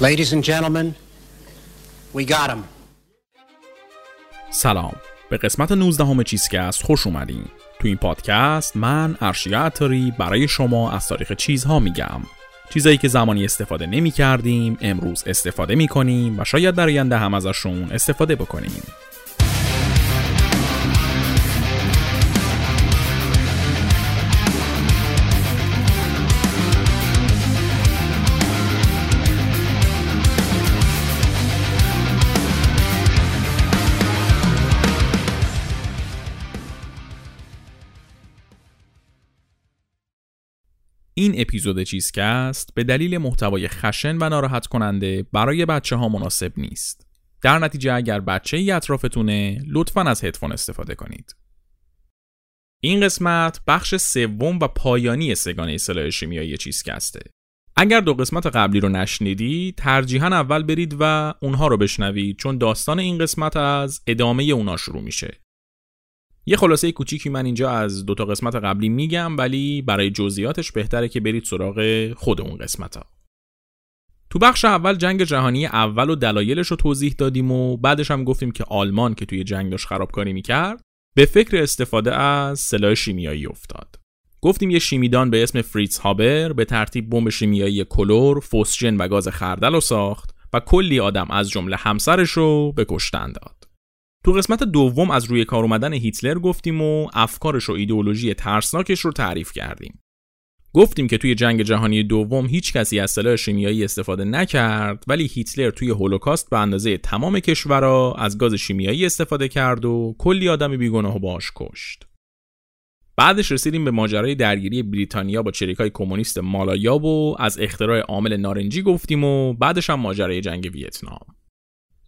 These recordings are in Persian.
Ladies and gentlemen, we got him. سلام. به قسمت 19 همه چیزکست خوش اومدین. تو این پادکست من ارشیا عطاری برای شما از تاریخ چیزها میگم. چیزایی که زمانی استفاده نمی کردیم امروز استفاده می کنیم و شاید در آینده هم ازشون استفاده بکنیم. این اپیزود چیزکست به دلیل محتوای خشن و ناراحت کننده برای بچه ها مناسب نیست. در نتیجه اگر بچه ای اطرافتونه لطفا از هدفون استفاده کنید. این قسمت بخش سوم و پایانی سگانه سلاح شیمیایی چیزکسته. اگر دو قسمت قبلی رو نشنیدی ترجیحاً اول برید و اونها رو بشنوید چون داستان این قسمت از ادامه اونا شروع میشه. یه خلاصه کوچیکی من اینجا از دوتا قسمت قبلی میگم ولی برای جزئیاتش بهتره که برید سراغ خود اون قسمت ها. تو بخش اول جنگ جهانی اول و دلایلش رو توضیح دادیم و بعدش هم گفتیم که آلمان که توی جنگ داشت خرابکاری می‌کرد به فکر استفاده از سلاح شیمیایی افتاد. گفتیم یه شیمیدان به اسم فریتز هابر به ترتیب بمب شیمیایی کلور، فوسجن و گاز خردل رو ساخت و کلی آدم از جمله همسرش رو به کشتن داد. تو قسمت دوم از روی کار اومدن هیتلر گفتیم و افکارش و ایدئولوژی ترسناکش رو تعریف کردیم. گفتیم که توی جنگ جهانی دوم هیچ کسی از سلاح شیمیایی استفاده نکرد ولی هیتلر توی هولوکاست به اندازه تمام کشورها از گاز شیمیایی استفاده کرد و کلی آدم بیگناه باش کشت. بعدش رسیدیم به ماجرای درگیری بریتانیا با چریکای کمونیست مالایا و از اختراع عامل نارنجی گفتیم و بعدش هم ماجرای جنگ ویتنام.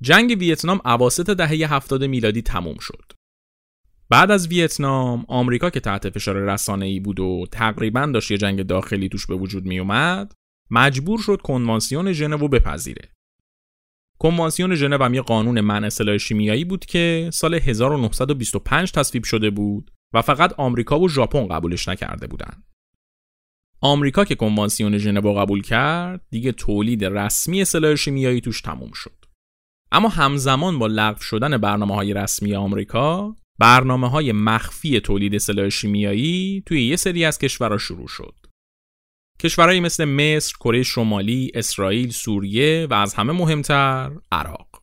جنگ ویتنام اواسط دهه 70 میلادی تموم شد. بعد از ویتنام آمریکا که تحت فشار ای بود و تقریبا داشت یه جنگ داخلی توش به وجود می اومد مجبور شد کنوانسیون ژنو بپذیره. کنوانسیون ژنو هم یه قانون منع سلاح شیمیایی بود که سال 1925 تصویب شده بود و فقط آمریکا و ژاپن قبولش نکرده بودند. آمریکا که کنوانسیون ژنو قبول کرد دیگه تولید رسمی سلاح شیمیایی توش تموم شد. اما همزمان با لغو شدن برنامه های رسمی آمریکا برنامه های مخفی تولید سلاح شیمیایی توی یه سری از کشورها شروع شد. کشورهایی مثل مصر، کره شمالی، اسرائیل، سوریه و از همه مهمتر عراق.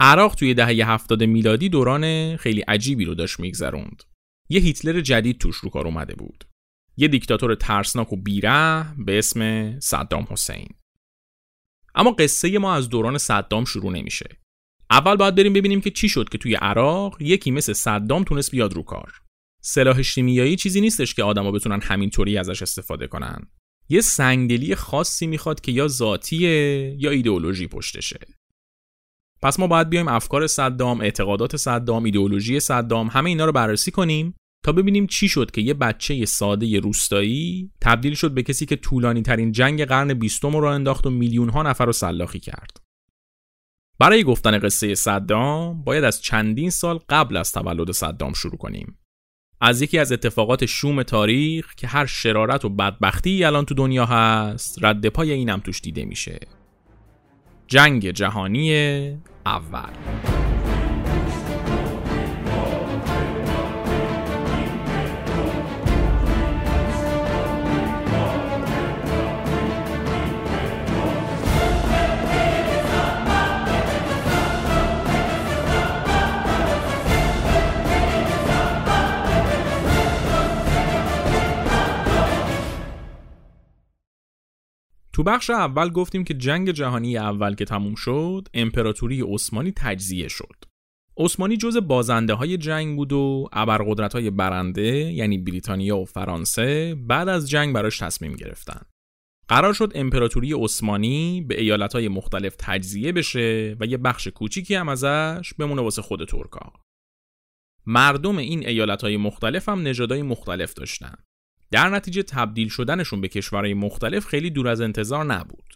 عراق توی دهه هفتاد میلادی دوران خیلی عجیبی رو داشت میگذروند. یه هیتلر جدید توش رو کار اومده بود. یه دیکتاتور ترسناک و بیره به اسم صدام حسین. اما قصه ما از دوران صدام شروع نمیشه. اول باید بریم ببینیم که چی شد که توی عراق یکی مثل صدام تونست بیاد رو کار. سلاح شیمیایی چیزی نیستش که آدما بتونن همینطوری ازش استفاده کنن. یه سنگدلی خاصی می‌خواد که یا ذاتیه یا ایدئولوژی پشتشه. پس ما باید بیایم افکار صدام، اعتقادات صدام، ایدئولوژی صدام همه اینا رو بررسی کنیم تا ببینیم چی شد که یه بچه ساده روستایی تبدیل شد به کسی که طولانی ترین جنگ قرن بیستم رو انداخت و میلیون ها نفر رو سلاخی کرد. برای گفتن قصه صدام باید از چندین سال قبل از تولد صدام شروع کنیم. از یکی از اتفاقات شوم تاریخ که هر شرارت و بدبختی الان تو دنیا هست رد پای اینم توش دیده میشه. جنگ جهانی اول تو بخش اول گفتیم که جنگ جهانی اول که تموم شد امپراتوری عثمانی تجزیه شد. عثمانی جز بازنده های جنگ بود و ابرقدرت های برنده یعنی بریتانیا و فرانسه بعد از جنگ براش تصمیم گرفتن. قرار شد امپراتوری عثمانی به ایالت های مختلف تجزیه بشه و یه بخش کوچیکی هم ازش بمونه واسه خود ترکا. مردم این ایالت های مختلف هم نژادهای مختلف داشتن. در نتیجه تبدیل شدنشون به کشورهای مختلف خیلی دور از انتظار نبود.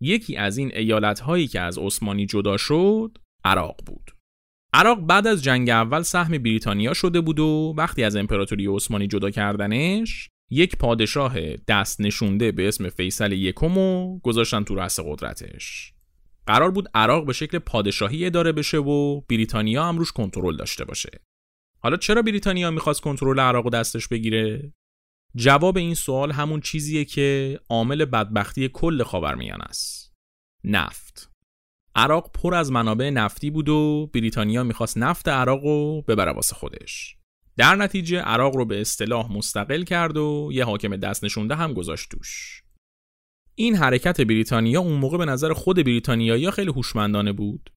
یکی از این ایالت هایی که از عثمانی جدا شد عراق بود. عراق بعد از جنگ اول سهم بریتانیا شده بود و وقتی از امپراتوری عثمانی جدا کردنش یک پادشاه دست نشونده به اسم فیصل یکم و گذاشتن تو رأس قدرتش قرار بود عراق به شکل پادشاهی اداره بشه و بریتانیا هم روش کنترل داشته باشه حالا چرا بریتانیا می‌خواست کنترل عراق و دستش بگیره جواب این سوال همون چیزیه که عامل بدبختی کل خاورمیانه است. نفت. عراق پر از منابع نفتی بود و بریتانیا می‌خواست نفت عراق رو ببره واسه خودش. در نتیجه عراق رو به اصطلاح مستقل کرد و یه حاکم دست نشونده هم گذاشت توش. این حرکت بریتانیا اون موقع به نظر خود بریتانیایی خیلی هوشمندانه بود.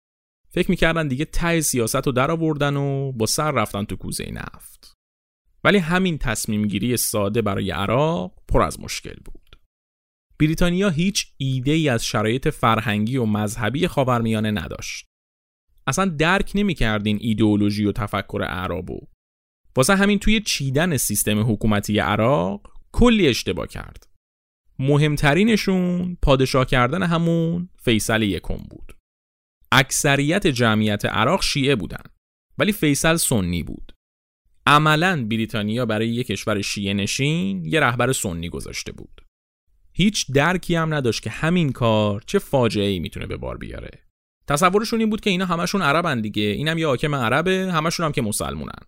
فکر می‌کردن دیگه ته سیاست رو در آوردن و با سر رفتن تو کوزه نفت. ولی همین تصمیم گیری ساده برای عراق پر از مشکل بود. بریتانیا هیچ ایده ای از شرایط فرهنگی و مذهبی خاورمیانه نداشت. اصلا درک نمی‌کرد این ایدئولوژی و تفکر اعرابو واسه همین توی چیدن سیستم حکومتی عراق کلی اشتباه کرد. مهمترینشون پادشاه کردن همون فیصل یکم بود. اکثریت جمعیت عراق شیعه بودن ولی فیصل سنی بود. عملا بریتانیا برای یک کشور شیعه نشین یه رهبر سنی گذاشته بود هیچ درکی هم نداشت که همین کار چه فاجعه ای می‌تونه به بار بیاره تصورشون این بود که اینا همشون عربن دیگه اینم یه حاکم عربه همشون هم که مسلمونن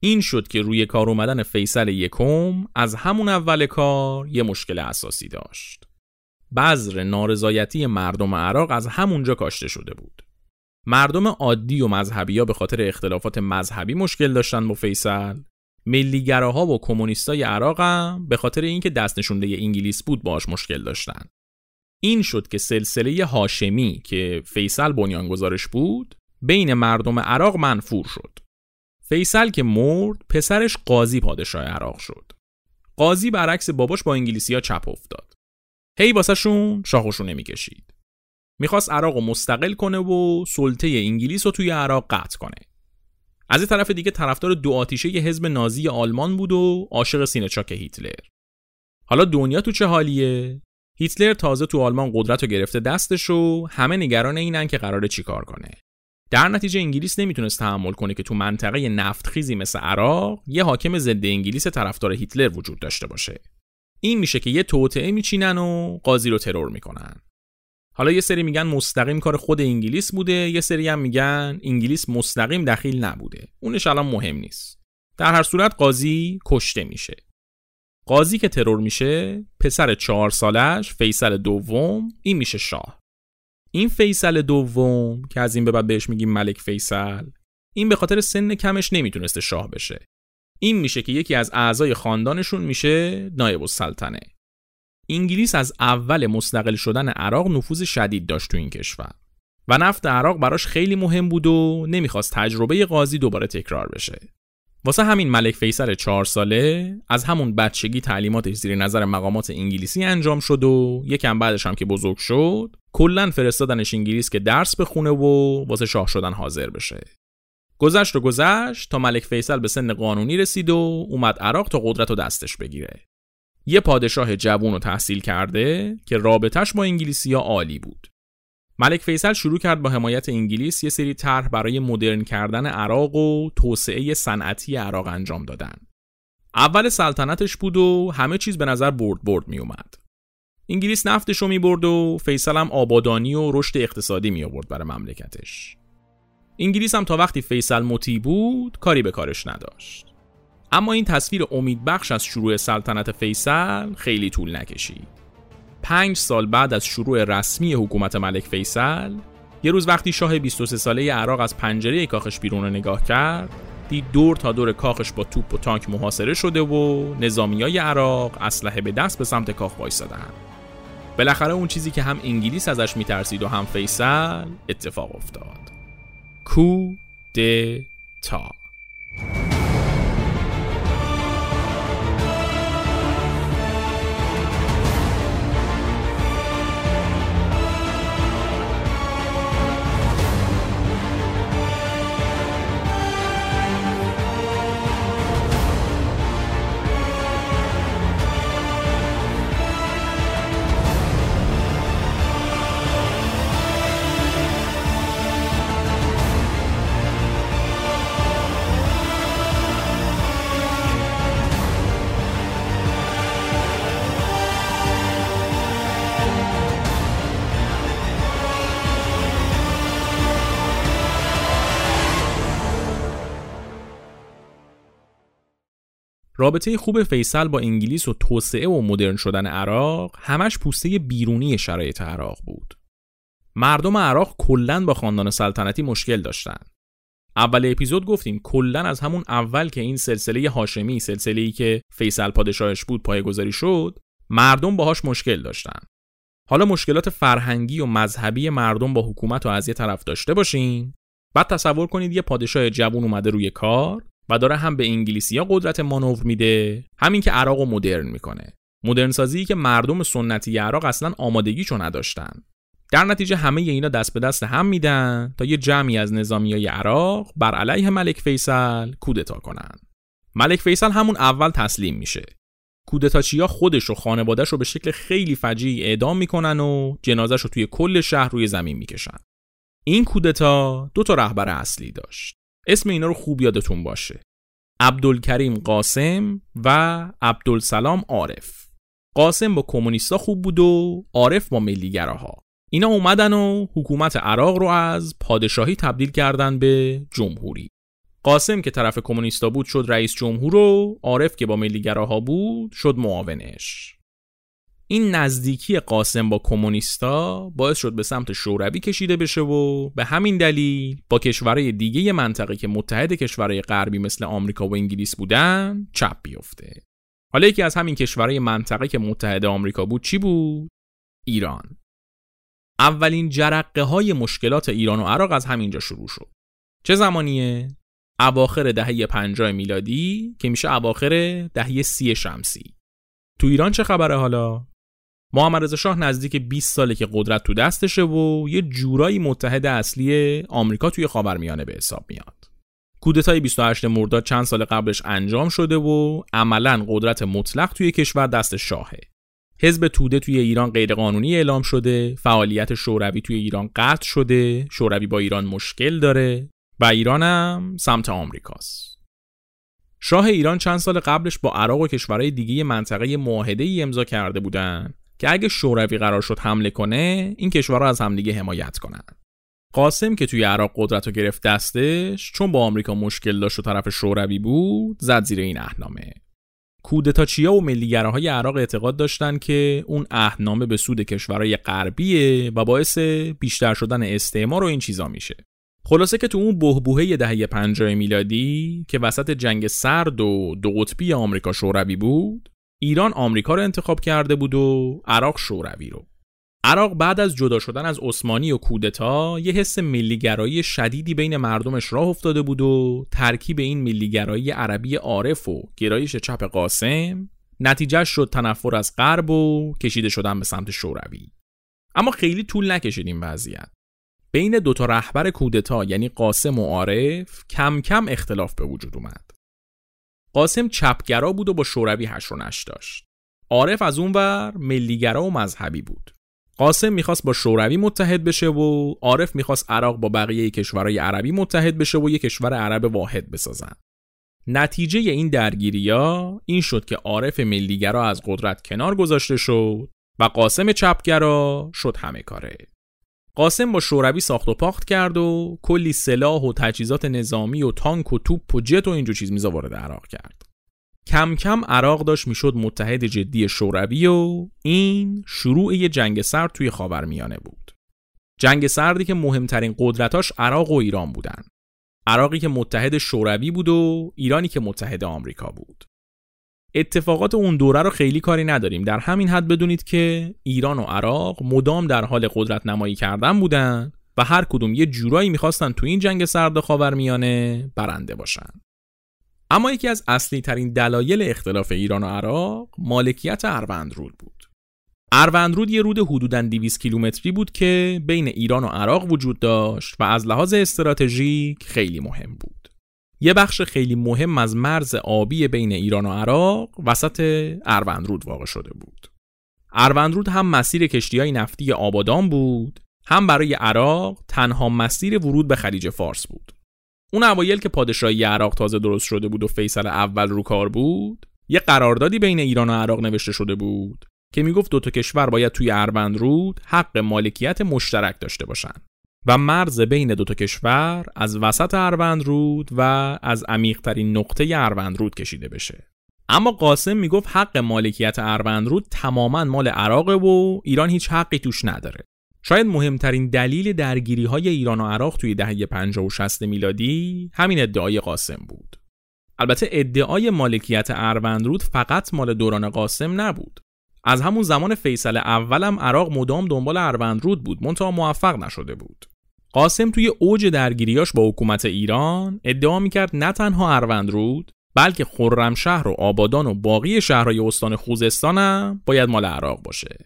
این شد که روی کار اومدن فیصل یکم از همون اول کار یه مشکل اساسی داشت. بذر نارضایتی مردم عراق از همونجا کاشته شده بود. مردم عادی و مذهبی ها به خاطر اختلافات مذهبی مشکل داشتن با فیصل ملیگراها و کمونیستای عراق هم به خاطر اینکه دست نشونده انگلیس بود باش مشکل داشتن. این شد که سلسله هاشمی که فیصل بنیانگذارش بود بین مردم عراق منفور شد. فیصل که مرد پسرش قاضی پادشاه عراق شد قاضی برعکس باباش با انگلیسی ها چپ افتاد هی واسه شون شاخشون نمی‌کشید می‌خواست عراق رو مستقل کنه و سلطه انگلیس رو توی عراق قطع کنه. از این طرف دیگه طرفدار دو آتیشه ی حزب نازی آلمان بود و عاشق سینهچاک هیتلر. حالا دنیا تو چه حالیه؟ هیتلر تازه تو آلمان قدرت رو گرفته دستش و همه نگران اینن که قراره چیکار کنه. در نتیجه انگلیس نمی‌تونست تحمل کنه که تو منطقه نفتخیزی مثل عراق یه حاکم ضد انگلیس طرفدار هیتلر وجود داشته باشه. این میشه که یه توطعه میچینن و قاضی رو ترور می‌کنن. حالا یه سری میگن مستقیم کار خود انگلیس بوده یه سری هم میگن انگلیس مستقیم دخیل نبوده. اونش الان مهم نیست. در هر صورت قاضی کشته میشه. قاضی که ترور میشه پسر چهار سالش فیصل دوم این میشه شاه. این فیصل دوم که از این به بعد بهش میگیم ملک فیصل این به خاطر سن کمش نمی‌تونسته شاه بشه. این میشه که یکی از اعضای خاندانشون میشه نایب السلطنه. انگلیس از اول مستقل شدن عراق نفوذ شدید داشت تو این کشور. و نفت عراق براش خیلی مهم بود و نمی‌خواست تجربه قاضی دوباره تکرار بشه. واسه همین ملک فیصل چهار ساله از همون بچگی تعلیماتش زیر نظر مقامات انگلیسی انجام شد و یکم بعدش هم که بزرگ شد کلا فرستادنش انگلیس که درس بخونه و واسه شاه شدن حاضر بشه. گذشت و گذشت تا ملک فیصل به سن قانونی رسید و اومد عراق تا قدرت و دستش بگیره. یه پادشاه جوون و تحصیل کرده که رابطش با انگلیسی ها عالی بود ملک فیصل شروع کرد با حمایت انگلیس یه سری طرح برای مدرن کردن عراق و توسعه صنعتی عراق انجام دادن. اول سلطنتش بود و همه چیز به نظر برد برد می اومد. انگلیس نفتش رو می برد و فیصل هم آبادانی و رشد اقتصادی می آورد برای مملکتش. انگلیس هم تا وقتی فیصل مطیع بود کاری به کارش نداشت. اما این تصویر امیدبخش از شروع سلطنت فیصل خیلی طول نکشید. پنج سال بعد از شروع رسمی حکومت ملک فیصل یه روز وقتی شاه 23 ساله عراق از پنجره کاخش بیرون رو نگاه کرد دید دور تا دور کاخش با توپ و تانک محاصره شده و های عراق اسلحه به دست به سمت کاخ وایسادن بالاخره اون چیزی که هم انگلیس ازش میترسید و هم فیصل اتفاق افتاد. کو د تا. رابطه خوب فیصل با انگلیس و توسعه و مدرن شدن عراق همش پوسته بیرونی شرایط عراق بود. مردم عراق کلا با خاندان سلطنتی مشکل داشتن. اول اپیزود گفتیم کلا از همون اول که این سلسله هاشمی سلسله‌ای که فیصل پادشاهش بود پایگذاری شد مردم باهاش مشکل داشتن حالا مشکلات فرهنگی و مذهبی مردم با حکومت و از یه طرف داشته باشین بعد تصور کنید یه پادشاه جوون اومده روی کار و داره هم به انگلیسیا قدرت مانور میده همین که عراق رو مدرن می‌کنه مدرن سازی که مردم سنتی عراق اصلا آمادگیشو نداشتن در نتیجه همه اینا دست به دست هم میدن تا یه جمعی از نظامی های عراق بر علیه ملک فیصل کودتا کنن. ملک فیصل همون اول تسلیم میشه. کودتاچیا خودش و خانوادهش رو به شکل خیلی فجیعی اعدام می‌کنن و جنازش رو توی کل شهر روی زمین می‌کشن. این کودتا دو تا رهبر اصلی داشت. اسم اینا رو خوب یادتون باشه. عبدالکریم قاسم و عبدالسلام عارف. قاسم با کمونیستا خوب بود و عارف با ملیگراها. اینا اومدن و حکومت عراق رو از پادشاهی تبدیل کردن به جمهوری قاسم که طرف کمونیستا بود شد رئیس جمهور و عارف که با ملیگراها بود شد معاونش این نزدیکی قاسم با کمونیستا باعث شد به سمت شوروی کشیده بشه و به همین دلیل با کشورهای دیگه منطقه که متحد کشورهای غربی مثل آمریکا و انگلیس بودن چپ بیفته. حالا یکی از همین کشورهای منطقه که متحد آمریکا بود چی بود؟ ایران. اولین جرقه های مشکلات ایران و عراق از همینجا شروع شد. چه زمانیه؟ اواخر دهه 50 میلادی که میشه اواخر دهه سی شمسی. تو ایران چه خبره حالا؟ محمد رضا شاه نزدیک 20 ساله که قدرت تو دستشه و یه جورایی متحد اصلی آمریکا توی خاورمیانه به حساب میاد. کودتای 28 مرداد چند سال قبلش انجام شده و عملا قدرت مطلق توی کشور دست شاهه. حزب توده توی ایران غیرقانونی اعلام شده فعالیت شوروی توی ایران قطع شده شوروی با ایران مشکل داره و ایران هم سمت آمریکاست. شاه ایران چند سال قبلش با عراق و کشورهای دیگه منطقه معاهده ای امضا کرده بودن که اگه شوروی قرار شد حمله کنه این کشورها از همدیگه حمایت کنن قاسم که توی عراق قدرت رو گرفت دستش چون با آمریکا مشکل داشت و طرف شوروی بود زد زیر این اهنامه کودتاچیا و ملیگراهای عراق اعتقاد داشتند که اون عهدنامه به سود کشورهای غربیه و باعث بیشتر شدن استعمار و این چیزا میشه. خلاصه که تو اون بهبوهه دهه 50 میلادی که وسط جنگ سرد و دو قطبی آمریکا شوروی بود، ایران آمریکا رو انتخاب کرده بود و عراق شوروی رو. عراق بعد از جدا شدن از عثمانی و کودتا یه حس ملیگرایی شدیدی بین مردمش راه افتاده بود و ترکیب این ملیگرایی عربی عارف و گرایش چپ قاسم نتیجه شد تنفر از غرب و کشیده شدن به سمت شوروی. اما خیلی طول نکشید این وضعیت. بین دوتا رهبر کودتا یعنی قاسم و عارف کم کم اختلاف به وجود اومد. قاسم چپگرا بود و با شوروی هش و نش داشت عارف از اونور ملیگرا و مذهبی بود قاسم می‌خواست با شوروی متحد بشه و عارف می‌خواست عراق با بقیه کشورهای عربی متحد بشه و یک کشور عرب واحد بسازن. نتیجه این درگیری ها این شد که عارف ملیگرا از قدرت کنار گذاشته شد و قاسم چپگرا شد همه کاره. قاسم با شوروی ساخت و پاخت کرد و کلی سلاح و تجهیزات نظامی و تانک و توپ و جت و اینجور چیز میزا وارد عراق کرد. کم کم عراق داشت می‌شد متحد جدی شوروی و این شروع یه جنگ سرد توی خاورمیانه بود. جنگ سردی که مهمترین قدرتاش عراق و ایران بودن. عراقی که متحد شوروی بود و ایرانی که متحد آمریکا بود. اتفاقات اون دوره رو خیلی کاری نداریم در همین حد بدونید که ایران و عراق مدام در حال قدرت نمایی کردن بودن و هر کدوم یه جورایی می‌خواستن تو این جنگ سرد خاورمیانه برنده باشن. اما یکی از اصلی ترین دلایل اختلاف ایران و عراق مالکیت اروندرود بود. اروندرود یه رود حدوداً 200 کیلومتری بود که بین ایران و عراق وجود داشت و از لحاظ استراتژیک خیلی مهم بود. یه بخش خیلی مهم از مرز آبی بین ایران و عراق وسط اروندرود واقع شده بود. اروندرود هم مسیر کشتی های نفتی آبادان بود هم برای عراق تنها مسیر ورود به خلیج فارس بود. اون اوایل که پادشاهی عراق تازه درست شده بود و فیصل اول رو کار بود یه قراردادی بین ایران و عراق نوشته شده بود که می‌گفت دو تا کشور باید توی رود حق مالکیت مشترک داشته باشن و مرز بین دو تا کشور از وسط رود و از عمیقترین نقطه رود کشیده بشه. اما قاسم می‌گفت حق مالکیت اروندرود تماما مال عراقه و ایران هیچ حقی توش نداره. شاید مهمترین دلیل درگیری های ایران و عراق توی دهه 50 و 60 میلادی همین ادعای قاسم بود. البته ادعای مالکیت اروندرود فقط مال دوران قاسم نبود. از همون زمان فیصل اولم عراق مدام دنبال اروندرود بود منتها موفق نشده بود. قاسم توی اوج درگیریاش با حکومت ایران ادعا می‌کرد نه تنها اروندرود بلکه خرمشهر و آبادان و باقی شهرهای استان خوزستان هم باید مال عراق باشه.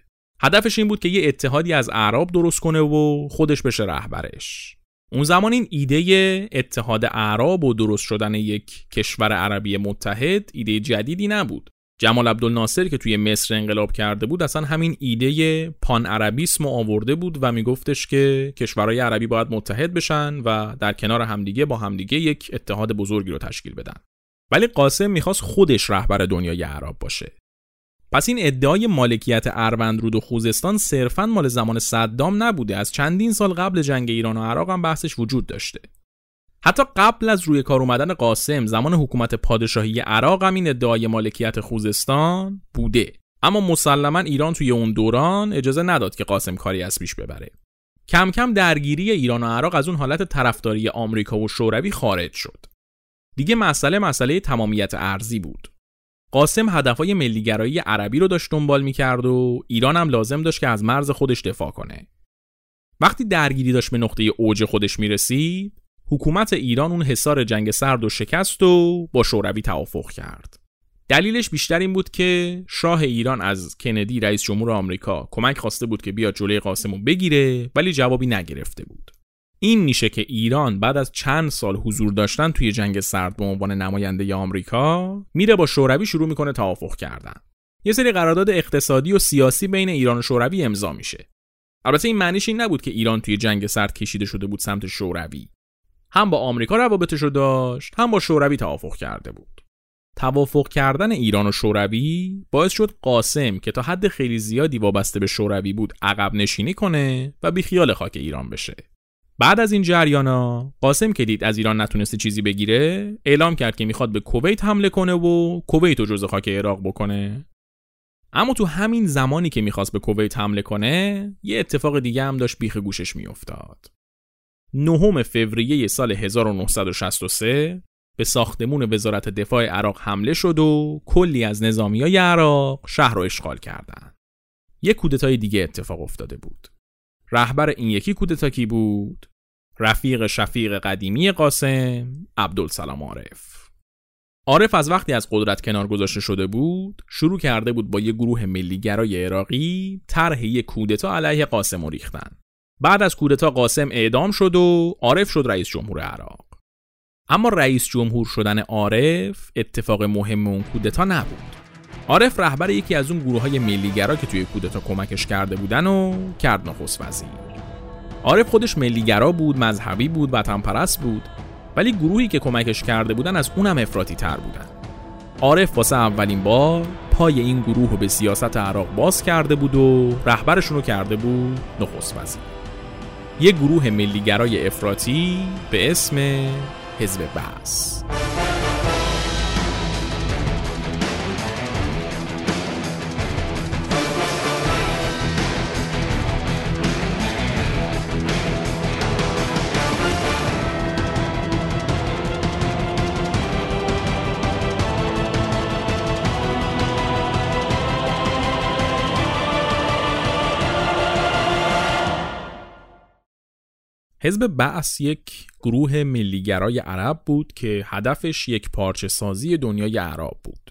هدفش این بود که یه اتحادی از اعراب درست کنه و خودش بشه رهبرش. اون زمان این ایده اتحاد اعراب و درست شدن یک کشور عربی متحد ایده جدیدی نبود. جمال عبدالناصر که توی مصر انقلاب کرده بود اصلا همین ایده پان عربیسم آورده بود و میگفتش که کشورهای عربی باید متحد بشن و در کنار همدیگه با همدیگه یک اتحاد بزرگی رو تشکیل بدن. ولی قاسم می‌خواست خودش رهبر دنیای عرب باشه. پس این ادعای مالکیت اروندرود و خوزستان صرفا مال زمان صدام نبوده. از چندین سال قبل جنگ ایران و عراق هم بحثش وجود داشته. حتی قبل از روی کار اومدن قاسم زمان حکومت پادشاهی عراق هم این ادعای مالکیت خوزستان بوده. اما مسلما ایران توی اون دوران اجازه نداد که قاسم کاری از پیش ببره. کم کم درگیری ایران و عراق از اون حالت طرفداری آمریکا و شوروی خارج شد. دیگه مسئله مسئله تمامیت ارزی بود. قاسم هدفهای ملیگرایی عربی رو داشت دنبال می‌کرد و ایران هم لازم داشت که از مرز خودش دفاع کنه. وقتی درگیری داشت به نقطه اوج خودش می‌رسید حکومت ایران اون حصار جنگ سرد و شکست و با شوروی توافق کرد. دلیلش بیشتر این بود که شاه ایران از کندی رئیس جمهور آمریکا کمک خواسته بود که بیاد جلوی قاسم رو بگیره ولی جوابی نگرفته بود. این میشه که ایران بعد از چند سال حضور داشتن توی جنگ سرد به عنوان نماینده آمریکا میره با شوروی شروع می‌کنه توافق کردن. یه سری قرارداد اقتصادی و سیاسی بین ایران و شوروی امضا میشه. البته این معنیش این نبود که ایران توی جنگ سرد کشیده شده بود سمت شوروی. هم با آمریکا روابطش رو داشت هم با شوروی توافق کرده بود. توافق کردن ایران و شوروی باعث شد قاسم که تا حد خیلی زیادی وابسته به شوروی بود عقب نشینی کنه و بیخیال خاک ایران بشه. بعد از این جریانا قاسم که دید از ایران نتونسته چیزی بگیره اعلام کرد که می‌خواد به کویت حمله کنه و کویت رو جز خاک عراق بکنه. اما تو همین زمانی که می‌خواست به کویت حمله کنه یه اتفاق دیگه هم داشت بیخ گوشش میافتاد. نهم فوریه سال 1963 به ساختمون وزارت دفاع عراق حمله شد و کلی از های عراق شهر رو اشغال کردند. یک کودتای دیگه اتفاق افتاده بود. رهبر این یکی کودتا کی بود؟ رفیق شفیق قدیمی قاسم عبدالسلام عارف. عارف از وقتی از قدرت کنار گذاشته شده بود شروع کرده بود با یه گروه ملیگرای عراقی طرح یک کودتا علیه قاسم ریختن بعد از کودتا قاسم اعدام شد و عارف شد رئیس جمهور عراق. اما رئیس جمهور شدن عارف اتفاق مهم اون کودتا نبود. عارف رهبر یکی از اون گروه های ملیگرا که توی کودتا کمکش کرده بودن و کرد نخست وزیر. عارف خودش ملیگرا بود مذهبی بود وطن پرست بود ولی گروهی که کمکش کرده بودن از اونم افراطی تر بودن. عارف واسه اولین بار پای این گروه رو به سیاست عراق باز کرده بود و رهبرشون رو کرده بود نخست وزیر. یک گروه ملیگرای افراطی به اسم حزب بحث حزب بعث یک گروه ملیگرای عرب بود که هدفش یک پارچه سازی دنیای عرب بود.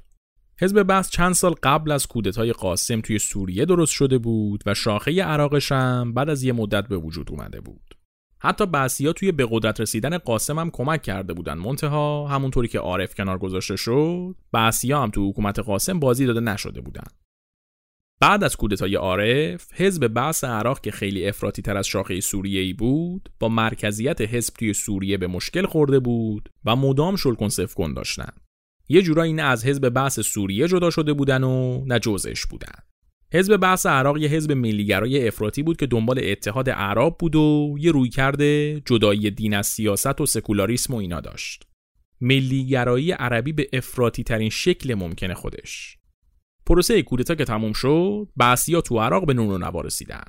حزب بعث چند سال قبل از کودتای قاسم توی سوریه درست شده بود و شاخه عراقش هم بعد از یه مدت به وجود اومده بود. حتی بعثی ها توی به قدرت رسیدن قاسم هم کمک کرده بودن منتها همونطوری که عارف کنار گذاشته شد بعثی هم تو حکومت قاسم بازی داده نشده بودن بعد از کودتای عارف حزب بعث عراق که خیلی افراطی تر از شاخه سوریه ای بود با مرکزیت حزب توی سوریه به مشکل خورده بود و مدام شلکن کن داشتن. یه جورایی نه از حزب بعث سوریه جدا شده بودن و نه جزش بودن. حزب بعث عراق یه حزب ملیگرای افراطی بود که دنبال اتحاد عرب بود و یه روی کرده جدایی دین از سیاست و سکولاریسم و اینا داشت. ملیگرایی عربی به افراطی ترین شکل ممکن خودش. پروسه کودتا که تموم شد بعثیا تو عراق به نون و نوا رسیدن.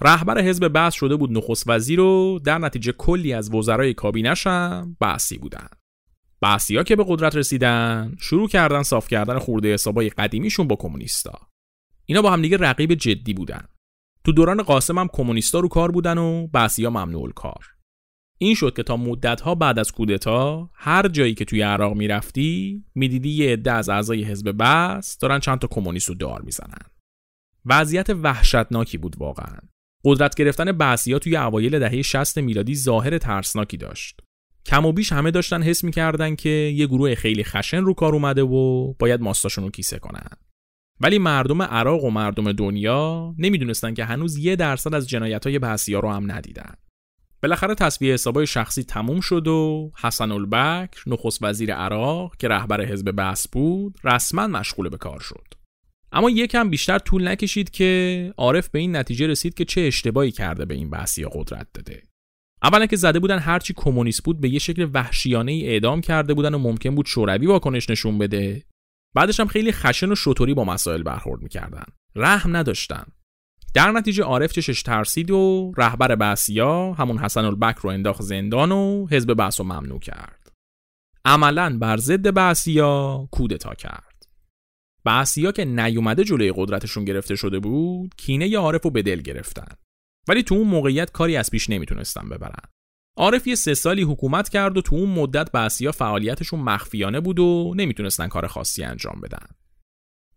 رهبر حزب بعث شده بود نخست وزیر و در نتیجه کلی از وزرای کابینش هم بعثی بودن. بعثیا که به قدرت رسیدن شروع کردن صاف کردن خورده حسابای قدیمیشون با کمونیستا. اینا با همدیگه رقیب جدی بودن. تو دوران قاسم هم کمونیستا رو کار بودن و بعثیا ممنوع کار این شد که تا مدتها بعد از کودتا هر جایی که توی عراق می‌رفتی می‌دیدی یه عده از اعضای حزب بس دارن چند تا کمونیست رو دار می‌زنن. وضعیت وحشتناکی بود واقعا. قدرت گرفتن بعثیا توی اوایل دهه 60 میلادی ظاهر ترسناکی داشت. کم و بیش همه داشتن حس می‌کردن که یه گروه خیلی خشن رو کار اومده و باید ماستاشون رو کیسه کنن. ولی مردم عراق و مردم دنیا نمی‌دونستن که هنوز یه درصد از جنایت های رو هم ندیدن. بالاخره تصویه حسابای شخصی تموم شد و حسن البکر نخست وزیر عراق که رهبر حزب بس بود رسما مشغول به کار شد. اما یکم بیشتر طول نکشید که عارف به این نتیجه رسید که چه اشتباهی کرده به این بحثیا قدرت داده. اولا که زده بودن هرچی کمونیست بود به یه شکل وحشیانه ای اعدام کرده بودن و ممکن بود شوروی واکنش نشون بده. بعدش هم خیلی خشن و شطوری با مسائل برخورد می‌کردن. رحم نداشتن. در نتیجه عارف چشش ترسید و رهبر بعثیا همون حسن البکر رو انداخت زندان و حزب بعث رو ممنوع کرد. عملا بر ضد بعثیا کودتا کرد. بعثیا که نیومده جلوی قدرتشون گرفته شده بود کینه عارف رو به دل گرفتن. ولی تو اون موقعیت کاری از پیش نمی‌تونستن ببرن. عارف یه سه سالی حکومت کرد و تو اون مدت بعثیا فعالیتشون مخفیانه بود و نمی‌تونستن کار خاصی انجام بدن.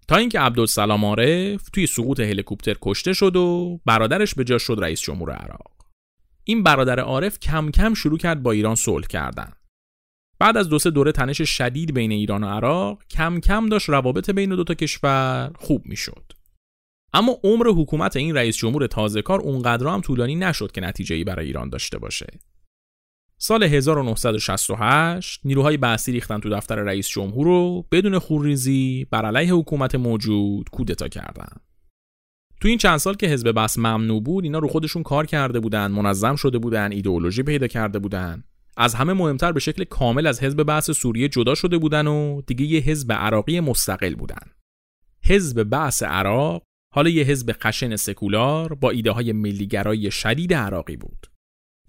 تا اینکه عبدالسلام عارف توی سقوط هلیکوپتر کشته شد و برادرش به جا شد رئیس جمهور عراق. این برادر عارف کم کم شروع کرد با ایران صلح کردن. بعد از دو سه دوره تنش شدید بین ایران و عراق کم کم داشت روابط بین دو تا کشور خوب می‌شد. اما عمر حکومت این رئیس جمهور تازه کار اونقدر هم طولانی نشد که نتیجه ای برای ایران داشته باشه. سال 1968 نیروهای بعثی ریختن تو دفتر رئیس جمهور رو بدون خورریزی بر علیه حکومت موجود کودتا کردن. تو این چند سال که حزب بس ممنوع بود اینا رو خودشون کار کرده بودن، منظم شده بودن، ایدئولوژی پیدا کرده بودن. از همه مهمتر به شکل کامل از حزب بحث سوریه جدا شده بودن و دیگه یه حزب عراقی مستقل بودن. حزب بحث عراق حالا یه حزب خشن سکولار با ایده های ملیگرایی شدید عراقی بود.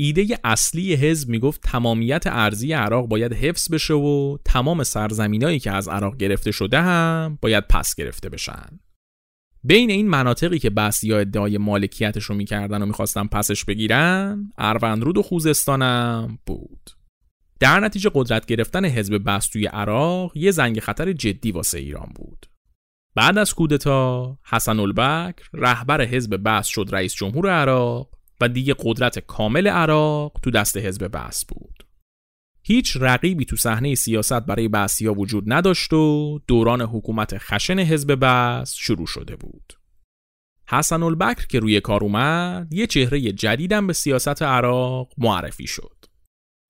ایده اصلی حزب می‌گفت تمامیت ارزی عراق باید حفظ بشه و تمام سرزمینایی که از عراق گرفته شده هم باید پس گرفته بشن. بین این مناطقی که یا ادعای مالکیتش رو می‌کردن و می‌خواستن پسش بگیرن اروندرود و خوزستانم بود. در نتیجه قدرت گرفتن حزب بس توی عراق یه زنگ خطر جدی واسه ایران بود. بعد از کودتا حسن البکر رهبر حزب بس شد رئیس جمهور عراق و دیگه قدرت کامل عراق تو دست حزب بس بود. هیچ رقیبی تو صحنه سیاست برای ها وجود نداشت و دوران حکومت خشن حزب بس شروع شده بود. حسن البکر که روی کار اومد یه چهره جدیدم به سیاست عراق معرفی شد.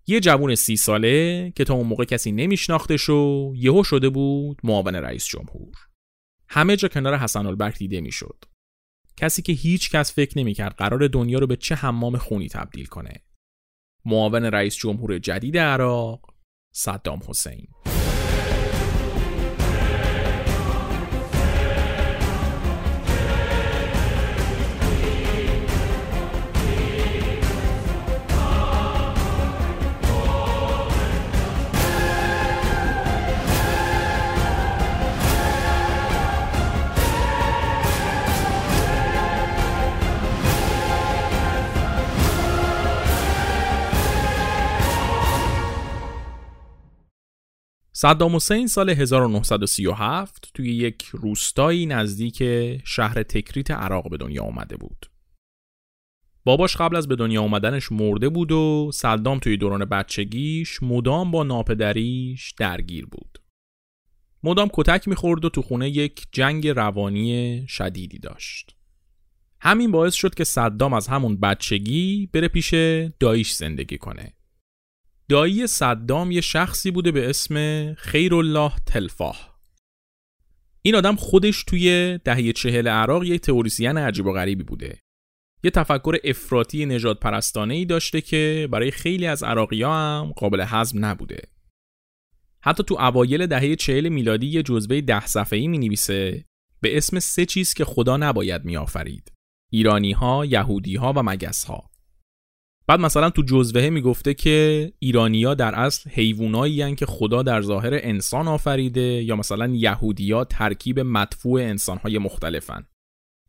یه جوون سی ساله که تا اون موقع کسی نمیشناختش و یهو شده بود معاون رئیس جمهور. همه جا کنار حسن البکر دیده می‌شد. کسی که هیچ کس فکر نمی‌کرد قرار دنیا رو به چه حمام خونی تبدیل کنه. معاون رئیس جمهور جدید عراق صدام حسین. صدام حسین سال 1937 توی یک روستایی نزدیک شهر تکریت عراق به دنیا آمده بود. باباش قبل از به دنیا آمدنش مرده بود و صدام توی دوران بچگیش مدام با ناپدریش درگیر بود. مدام کتک می‌خورد و تو خونه یک جنگ روانی شدیدی داشت. همین باعث شد که صدام از همون بچگی بره پیش داییش زندگی کنه. دایی صدام یه شخصی بوده به اسم خیرالله تلفاه. این آدم خودش توی دهه چهل عراق یه تئوریسین عجیب و غریبی بوده. یه تفکر افراطی نجات پرستانه ای داشته که برای خیلی از عراقی هم قابل هضم نبوده. حتی تو اوایل دهه چهل میلادی یه جزوه ده صفحه‌ای می نویسه به اسم سه چیز که خدا نباید می آفرید ایرانی ها، ها و مگس ها. بعد مثلا تو جزوه می‌گفته که ایرانیا در اصل حیوانایی که خدا در ظاهر انسان آفریده یا مثلا یهودیا ترکیب مدفوع انسانهای مختلفن.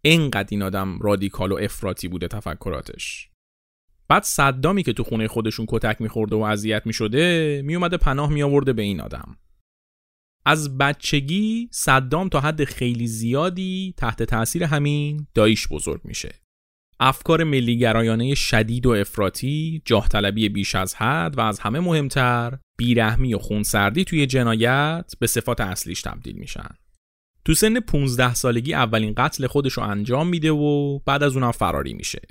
اینقدر این آدم رادیکال و افراطی بوده تفکراتش. بعد صدامی که تو خونه خودشون کتک میخورده و اذیت می‌شده میومده پناه میآورده به این آدم. از بچگی صدام تا حد خیلی زیادی تحت تاثیر همین دایش بزرگ میشه. افکار ملیگرایانه شدید و افراطی، جاه طلبی بیش از حد و از همه مهمتر بیرحمی و خونسردی توی جنایت به صفات اصلیش تبدیل میشن. تو سن 15 سالگی اولین قتل خودش رو انجام میده و بعد از اونم فراری میشه.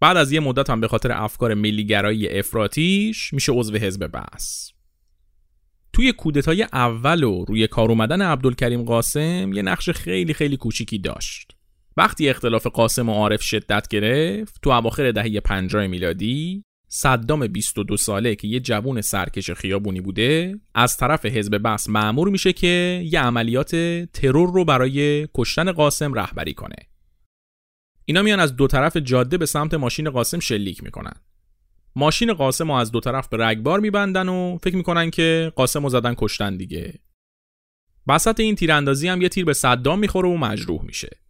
بعد از یه مدت هم به خاطر افکار ملیگرایی افراتیش میشه عضو حزب بس. توی کودتای اول و روی کار اومدن عبدالکریم قاسم یه نقش خیلی خیلی کوچیکی داشت. وقتی اختلاف قاسم و عارف شدت گرفت تو اواخر دهه 50 میلادی صدام 22 ساله که یه جوون سرکش خیابونی بوده از طرف حزب بس معمور میشه که یه عملیات ترور رو برای کشتن قاسم رهبری کنه. اینا میان از دو طرف جاده به سمت ماشین قاسم شلیک می‌کنن. ماشین قاسم رو از دو طرف به رگبار میبندن و فکر می‌کنن که قاسم رو زدن کشتن دیگه. وسط این تیراندازی هم یه تیر به صدام می‌خوره و مجروح میشه.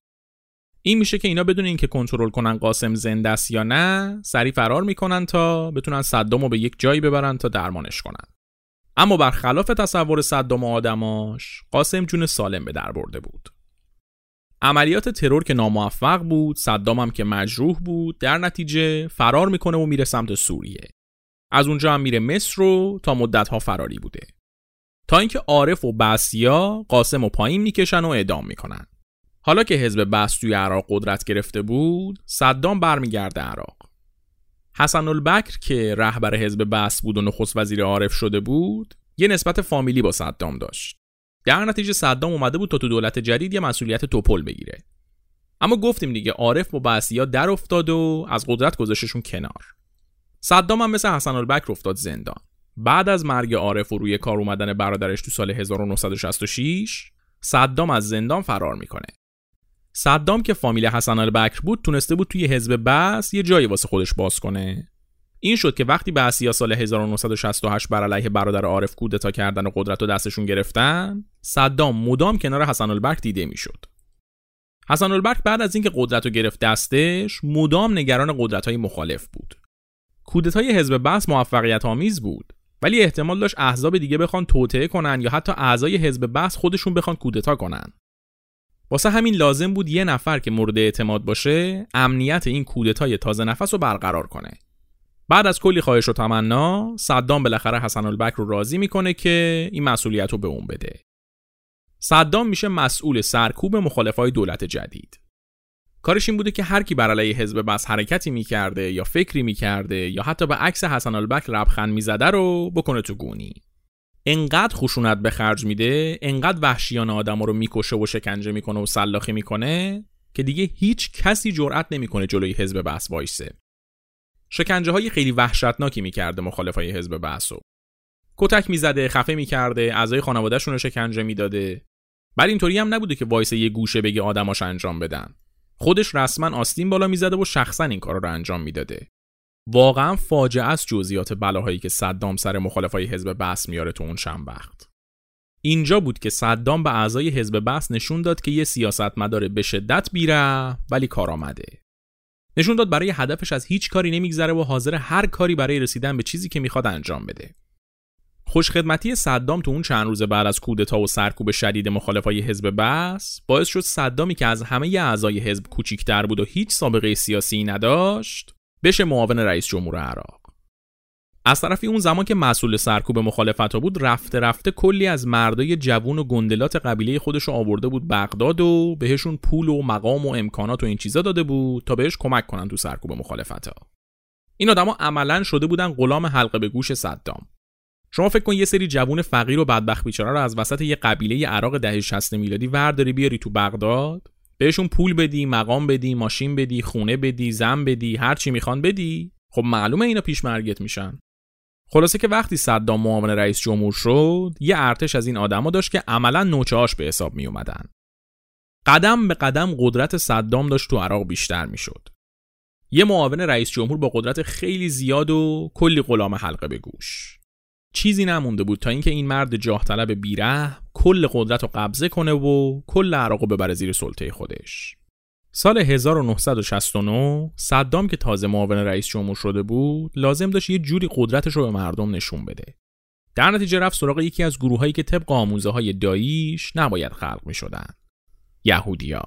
این میشه که اینا بدون اینکه کنترل کنن قاسم زنده است یا نه سری فرار می‌کنن تا بتونن صدام رو به یک جایی ببرن تا درمانش کنن. اما برخلاف تصور صدام و آدماش قاسم جون سالم به در برده بود. عملیات ترور که ناموفق بود صدام هم که مجروح بود در نتیجه فرار می‌کنه و میره سمت سوریه. از اونجا هم میره مصر رو تا مدت ها فراری بوده. تا اینکه عارف و بسیا قاسم و پایین می‌کشن و اعدام می‌کنن. حالا که حزب بس توی عراق قدرت گرفته بود صدام برمیگرده عراق. حسن البکر که رهبر حزب بس بود و نخست وزیر عارف شده بود یه نسبت فامیلی با صدام داشت. در نتیجه صدام اومده بود تا تو دولت جدید یه مسئولیت توپل بگیره. اما گفتیم دیگه عارف با بعثیا در افتاد و از قدرت گذاشتشون کنار. صدام هم مثل حسن البکر افتاد زندان. بعد از مرگ عارف و روی کار اومدن برادرش تو سال 1966 صدام از زندان فرار می‌کنه. صدام که فامیل حسن البکر بود تونسته بود توی حزب بس یه جایی واسه خودش باز کنه. این شد که وقتی بعثیا سال 1968 بر علیه برادر عارف کودتا کردن و قدرت رو دستشون گرفتن صدام مدام کنار حسن البکر دیده می‌شد. حسن البکر بعد از اینکه قدرت رو گرفت دستش مدام نگران قدرت های مخالف بود. کودتای حزب بس موفقیت آمیز بود ولی احتمال داشت احزاب دیگه بخوان توطئه کنن یا حتی اعضای حزب بس خودشون بخوان کودتا کنن. واسه همین لازم بود یه نفر که مورد اعتماد باشه امنیت این کودتای تازه نفس رو برقرار کنه. بعد از کلی خواهش و تمنا صدام بالاخره حسن البکر رو راضی می‌کنه که این مسئولیت رو به اون بده. صدام میشه مسئول سرکوب مخالفای دولت جدید. کارش این بوده که هر کی بر علیه حزب بس حرکتی می‌کرده یا فکری می‌کرده یا حتی به عکس حسن البکر لبخند می‌زده رو بکنه تو گونی. انقدر خشونت به خرج میده انقدر وحشیان آدم رو می‌کشه و شکنجه می‌کنه و سلاخی می‌کنه که دیگه هیچ کسی جرأت نمی‌کنه جلوی حزب بحث وایسه. شکنجه های خیلی وحشتناکی می‌کرده مخالف های حزب بحث و کتک می‌زده خفه می‌کرده اعضای خانوادهشون رو شکنجه می‌داده. بر اینطوری هم نبوده که وایسه یه گوشه بگه آدماش انجام بدن. خودش رسما آستین بالا می‌زده و شخصا این کار رو انجام می‌داده. واقعا فاجعه است جزئیات بلاهایی که صدام سر مخالفای حزب بس میاره تو اون وقت اینجا بود که صدام به اعضای حزب بس نشون داد که یه سیاستمدار به شدت بیره ولی کارآمده نشون داد برای هدفش از هیچ کاری نمیگذره و حاضر هر کاری برای رسیدن به چیزی که می‌خواد انجام بده. خوشخدمتی صدام تو اون چند روز بعد از کودتا و سرکوب شدید مخالفای حزب بس باعث شد صدامی که از همه اعضای حزب کوچیکتر بود و هیچ سابقه سیاسی نداشت بشه معاون رئیس جمهور عراق. از طرفی اون زمان که مسئول سرکوب مخالفت ها بود رفته رفته کلی از مردای جوون و گندلات قبیله خودش رو آورده بود بغداد و بهشون پول و مقام و امکانات و این چیزا داده بود تا بهش کمک کنن تو سرکوب مخالفت ها این آدما عملا شده بودن غلام حلقه به گوش صدام. شما فکر کن یه سری جوون فقیر و بدبخت بیچاره رو از وسط یه قبیله عراق دهه 60 میلادی ورداری بیاری تو بغداد؟ بهشون پول بدی مقام بدی ماشین بدی خونه بدی زن بدی هر چی می‌خوان بدی خب معلومه اینا پیش مرگت میشن خلاصه که وقتی صدام معاون رئیس جمهور شد یه ارتش از این آدما داشت که عملا نوچه‌هاش به حساب می اومدن. قدم به قدم قدرت صدام داشت تو عراق بیشتر می‌شد. یه معاون رئیس جمهور با قدرت خیلی زیاد و کلی غلام حلقه به گوش. چیزی نمونده بود تا اینکه این مرد جاه طلب بیره کل قدرت رو قبضه کنه و کل عراق رو ببره زیر سلطه خودش. سال 1969 صدام که تازه معاون رئیس جمهور شده بود لازم داشت یه جوری قدرتش رو به مردم نشون بده. در نتیجه رفت سراغ یکی از گروههایی که طبق آموزه های داییش نباید خلق می شدن. یهودیا.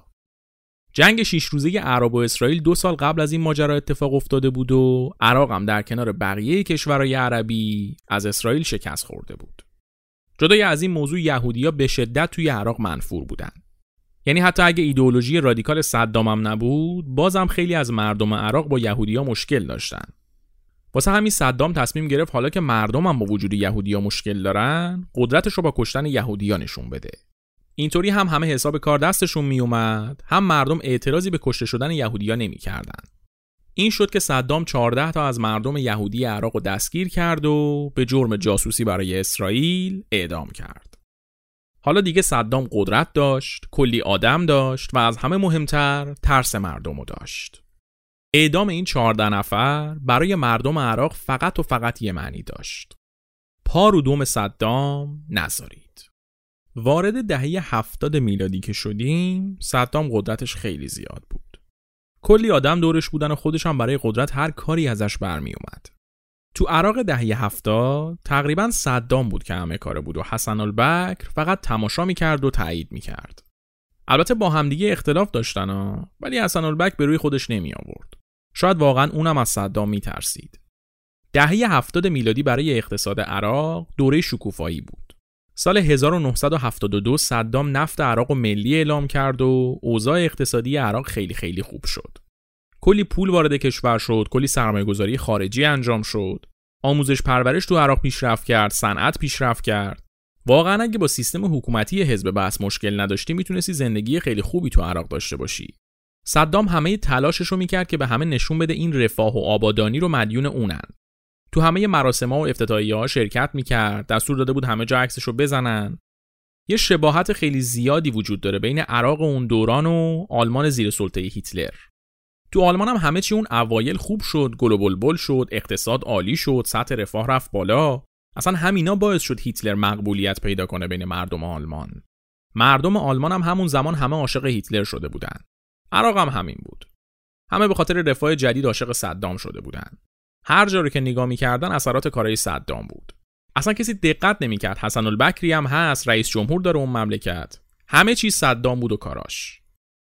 جنگ شیش روزه عرب و اسرائیل دو سال قبل از این ماجرا اتفاق افتاده بود و عراق هم در کنار بقیه کشورهای عربی از اسرائیل شکست خورده بود. جدای از این موضوع یهودیا به شدت توی عراق منفور بودن. یعنی حتی اگه ایدئولوژی رادیکال صدام هم نبود، بازم خیلی از مردم عراق با یهودیا مشکل داشتن. واسه همین صدام تصمیم گرفت حالا که مردم هم با وجود یهودیا مشکل دارن، قدرتش رو با کشتن یهودیا نشون بده. اینطوری هم همه حساب کار دستشون میومد هم مردم اعتراضی به کشته شدن یهودیا نمی‌کردن. این شد که صدام 14 تا از مردم یهودی عراق دستگیر کرد و به جرم جاسوسی برای اسرائیل اعدام کرد. حالا دیگه صدام قدرت داشت، کلی آدم داشت و از همه مهمتر ترس مردم رو داشت. اعدام این 14 نفر برای مردم عراق فقط و فقط یه معنی داشت. پا رو دوم صدام نذارید. وارد دهه هفتاد میلادی که شدیم صدام قدرتش خیلی زیاد بود کلی آدم دورش بودن و خودش هم برای قدرت هر کاری ازش برمی اومد تو عراق دهه هفتاد تقریبا صدام بود که همه کاره بود و حسن البکر فقط تماشا می‌کرد و تایید می‌کرد. البته با همدیگه اختلاف داشتن ها ولی حسن البکر به روی خودش نمی آورد شاید واقعا اونم از صدام میترسید. دهه هفتاد میلادی برای اقتصاد عراق دوره شکوفایی بود. سال 1972 صدام نفت عراق و ملی اعلام کرد و اوضاع اقتصادی عراق خیلی خیلی خوب شد. کلی پول وارد کشور شد، کلی سرمایه گذاری خارجی انجام شد. آموزش پرورش تو عراق پیشرفت کرد، صنعت پیشرفت کرد. واقعا اگه با سیستم حکومتی حزب بس مشکل نداشتی می‌تونستی زندگی خیلی خوبی تو عراق داشته باشی. صدام همه تلاشش رو می‌کرد که به همه نشون بده این رفاه و آبادانی رو مدیون اونن. تو همه مراسم ها و افتتاحیه ها شرکت می‌کرد. دستور داده بود همه جا عکسش رو بزنن. یه شباهت خیلی زیادی وجود داره بین عراق اون دوران و آلمان زیر سلطه هیتلر. تو آلمان هم همه چی اون اوایل خوب شد گل و بلبل شد اقتصاد عالی شد سطح رفاه رفت بالا. اصلا همینا باعث شد هیتلر مقبولیت پیدا کنه بین مردم آلمان. مردم آلمان هم همون زمان همه عاشق هیتلر شده بودن. عراق هم همین بود. همه به خاطر رفاه جدید عاشق صدام شده بودن. هر جا رو که نگاه می‌کردن اثرات کارای صدام بود. اصلا کسی دقت نمی‌کرد. حسن البکری هم هست رئیس جمهور داره اون مملکت. همه چیز صدام بود و کاراش.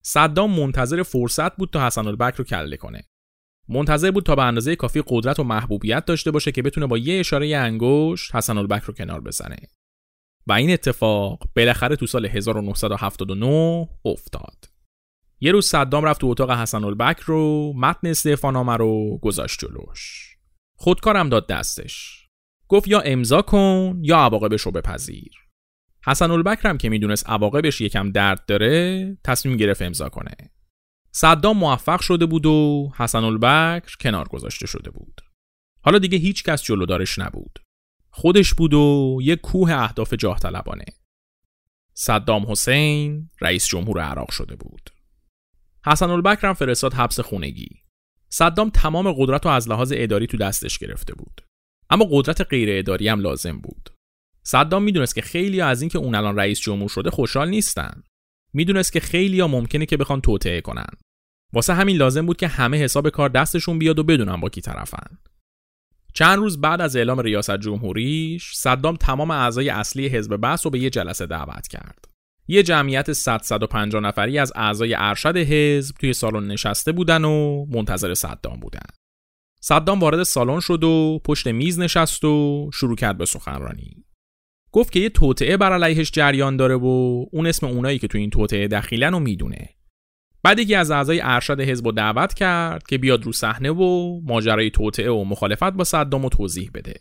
صدام منتظر فرصت بود تا حسن البکر رو کله کنه. منتظر بود تا به اندازه کافی قدرت و محبوبیت داشته باشه که بتونه با یه اشاره انگشت حسن البکر رو کنار بزنه. و این اتفاق بالاخره تو سال 1979 افتاد. یه روز صدام رفت تو اتاق حسن البکر رو متن استعفانامه رو گذاشت جلوش. خودکارم داد دستش. گفت یا امضا کن یا عواقبش رو بپذیر. حسن البکر هم که می‌دونست عواقبش یکم درد داره تصمیم گرفت امضا کنه. صدام موفق شده بود و حسن البکر کنار گذاشته شده بود. حالا دیگه هیچ کس جلودارش نبود. خودش بود و یک کوه اهداف جاه طلبانه. صدام حسین رئیس جمهور عراق شده بود. حسن البکر هم فرستاد حبس خونگی. صدام تمام قدرت رو از لحاظ اداری تو دستش گرفته بود. اما قدرت غیر اداری هم لازم بود. صدام می‌دونست که خیلی از اینکه اون الان رئیس جمهور شده خوشحال نیستن. می‌دونست که خیلی ها ممکنه که بخوان توطعه کنن. واسه همین لازم بود که همه حساب کار دستشون بیاد و بدونن با کی طرفن. چند روز بعد از اعلام ریاست جمهوریش صدام تمام اعضای اصلی حزب بحث رو به یه جلسه دعوت کرد. یه جمعیت 100 150 نفری از اعضای ارشد حزب توی سالن نشسته بودن و منتظر صدام بودن. صدام وارد سالن شد و پشت میز نشست و شروع کرد به سخنرانی. گفت که یه توطعه بر علیهش جریان داره و اون اسم اونایی که تو این توطعه دخیلن رو می‌دونه. بعد یکی از اعضای ارشد حزب رو دعوت کرد که بیاد رو صحنه و ماجرای توطعه و مخالفت با صدام رو توضیح بده.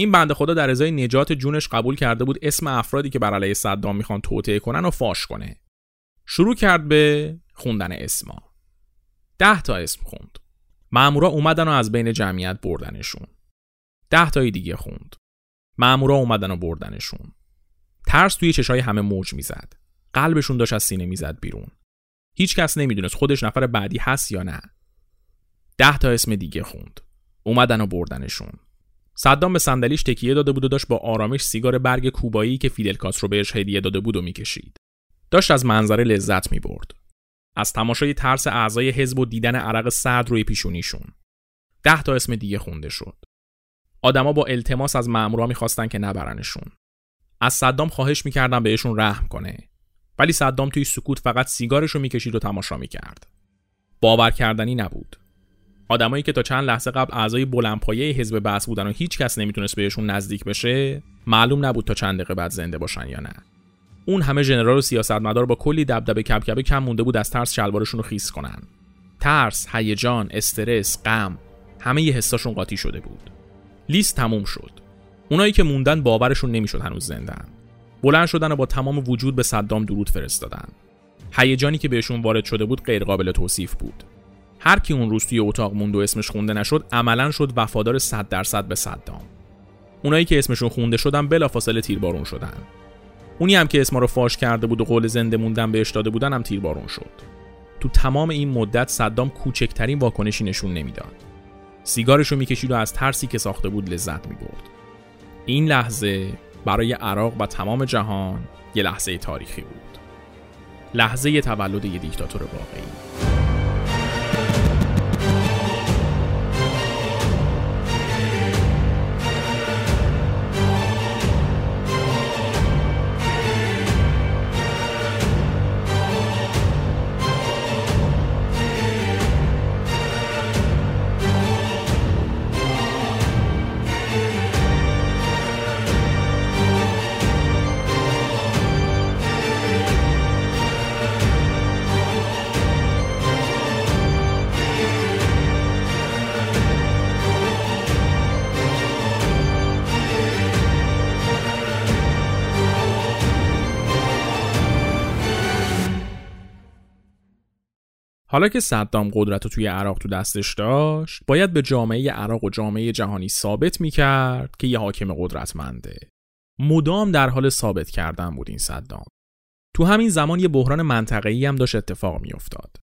این بنده خدا در ازای نجات جونش قبول کرده بود اسم افرادی که بر علیه صدام می‌خوان توطئه کنن و فاش کنه. شروع کرد به خوندن اسما. ده تا اسم خوند. مامورا اومدن و از بین جمعیت بردنشون. ده تایی دیگه خوند. مامورا اومدن و بردنشون. ترس توی چشای همه موج می‌زد. قلبشون داشت از سینه می‌زد بیرون. هیچ کس نمی‌دونست خودش نفر بعدی هست یا نه. ده تا اسم دیگه خوند. اومدن و بردنشون. صدام به صندلیش تکیه داده بود و داشت با آرامش سیگار برگ کوبایی که فیدل کاسترو بهش هدیه داده بود و می‌کشید. داشت از منظره لذت می‌برد. از تماشای ترس اعضای حزب و دیدن عرق سرد روی پیشونیشون. ده تا اسم دیگه خونده شد. آدما با التماس از مامورا می‌خواستن که نبرنشون. از صدام خواهش می‌کردن بهشون رحم کنه. ولی صدام توی سکوت فقط سیگارش رو می‌کشید و تماشا می‌کرد. باور کردنی نبود. آدمایی که تا چند لحظه قبل اعضای بلندپایه حزب بحث بودن و هیچ کس نمی‌تونست بهشون نزدیک بشه معلوم نبود تا چند دقیقه بعد زنده باشن یا نه. اون همه ژنرال و سیاستمدار با کلی دبدبه کبکبه کم مونده بود از ترس شلوارشون رو خیس کنن. ترس هیجان استرس غم همه ی حساشون قاطی شده بود. لیست تموم شد. اونایی که موندن باورشون نمی‌شد هنوز زندن. بلند شدن و با تمام وجود به صدام درود فرستادن. هیجانی که بهشون وارد شده بود غیر قابل توصیف بود. هر کی اون روز توی اتاق موند و اسمش خونده نشد عملا شد وفادار 100 درصد به صدام. اونایی که اسمشون خونده شدن بلافاصله تیربارون شدن. اونی هم که اسما رو فاش کرده بود و قول زنده موندن بهش داده بودن هم تیربارون شد. تو تمام این مدت صدام کوچکترین واکنشی نشون نمی‌داد. سیگارشو می‌کشید و از ترسی که ساخته بود لذت می‌برد. این لحظه برای عراق و تمام جهان یه لحظه تاریخی بود. لحظه تولد یه دیکتاتور واقعی. حالا که صدام قدرت رو توی عراق تو دستش داشت باید به جامعه عراق و جامعه جهانی ثابت می‌کرد که یه حاکم قدرتمنده. مدام در حال ثابت کردن بود این صدام. تو همین زمان یه بحران منطقه‌ای هم داشت اتفاق میافتاد.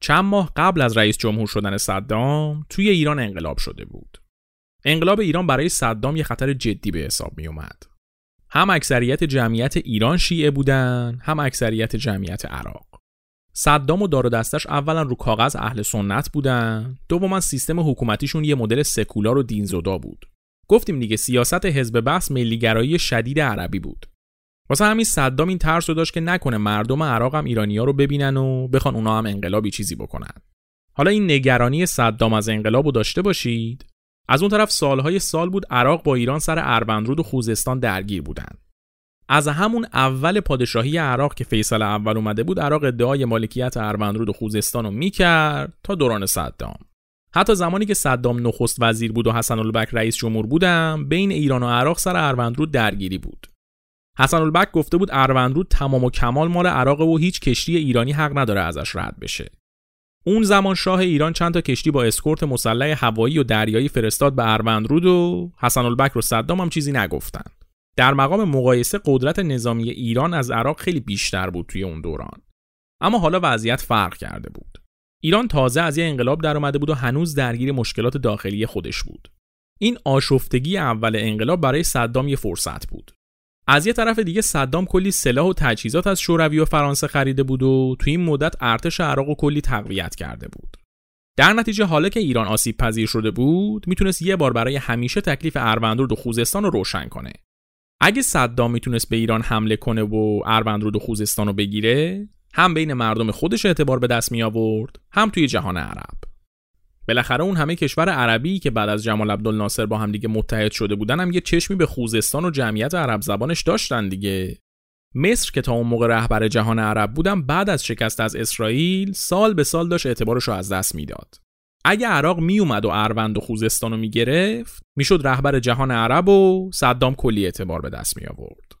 چند ماه قبل از رئیس جمهور شدن صدام توی ایران انقلاب شده بود. انقلاب ایران برای صدام یه خطر جدی به حساب می اومد. هم اکثریت جمعیت ایران شیعه بودن هم اکثریت جمعیت عراق. صدام و دار و دستش اولا رو کاغذ اهل سنت بودن. دوما سیستم حکومتیشون یه مدل سکولار و دینزدا بود. گفتیم دیگه سیاست حزب بحث ملیگرایی شدید عربی بود. واسه همین صدام این ترس رو داشت که نکنه مردم عراق هم ایرانیا رو ببینن و بخوان اونا هم انقلابی چیزی بکنن. حالا این نگرانی صدام از انقلاب رو داشته باشید؟ از اون طرف سالهای سال بود عراق با ایران سر اروندرود و خوزستان درگیر بودن. از همون اول پادشاهی عراق که فیصل اول اومده بود عراق ادعای مالکیت اروندرود و خوزستان رو می‌کرد تا دوران صدام. حتی زمانی که صدام نخست وزیر بود و حسن البک رئیس جمهور بودم بین ایران و عراق سر اروندرود درگیری بود. حسن البک گفته بود اروندرود تمام و کمال مال عراق و هیچ کشتی ایرانی حق نداره ازش رد بشه. اون زمان شاه ایران چند تا کشتی با اسکورت مسلح هوایی و دریایی فرستاد به اروندرود و حسن البک رو صدام هم چیزی نگفتن. در مقام مقایسه قدرت نظامی ایران از عراق خیلی بیشتر بود توی اون دوران. اما حالا وضعیت فرق کرده بود. ایران تازه از یه انقلاب در اومده بود و هنوز درگیر مشکلات داخلی خودش بود. این آشفتگی اول انقلاب برای صدام یه فرصت بود. از یه طرف دیگه صدام کلی سلاح و تجهیزات از شوروی و فرانسه خریده بود و توی این مدت ارتش عراق و کلی تقویت کرده بود. در نتیجه حالا که ایران آسیب پذیر شده بود می‌تونست یه بار برای همیشه تکلیف اروندرود و خوزستان رو روشن کنه. اگه صدام می‌تونست به ایران حمله کنه و اروندرود و خوزستان رو بگیره هم بین مردم خودش اعتبار به دست می آورد هم توی جهان عرب. بالاخره اون همه کشور عربی که بعد از جمال عبدالناصر با هم دیگه متحد شده بودن هم یه چشمی به خوزستان و جمعیت عرب زبانش داشتن دیگه. مصر که تا اون موقع رهبر جهان عرب بودن بعد از شکست از اسرائیل سال به سال داشت اعتبارش رو از دست می‌داد. اگه عراق میومد و اروند و خوزستان رو می‌گرفت می‌شد رهبر جهان عرب و صدام کلی اعتبار به دست می آورد.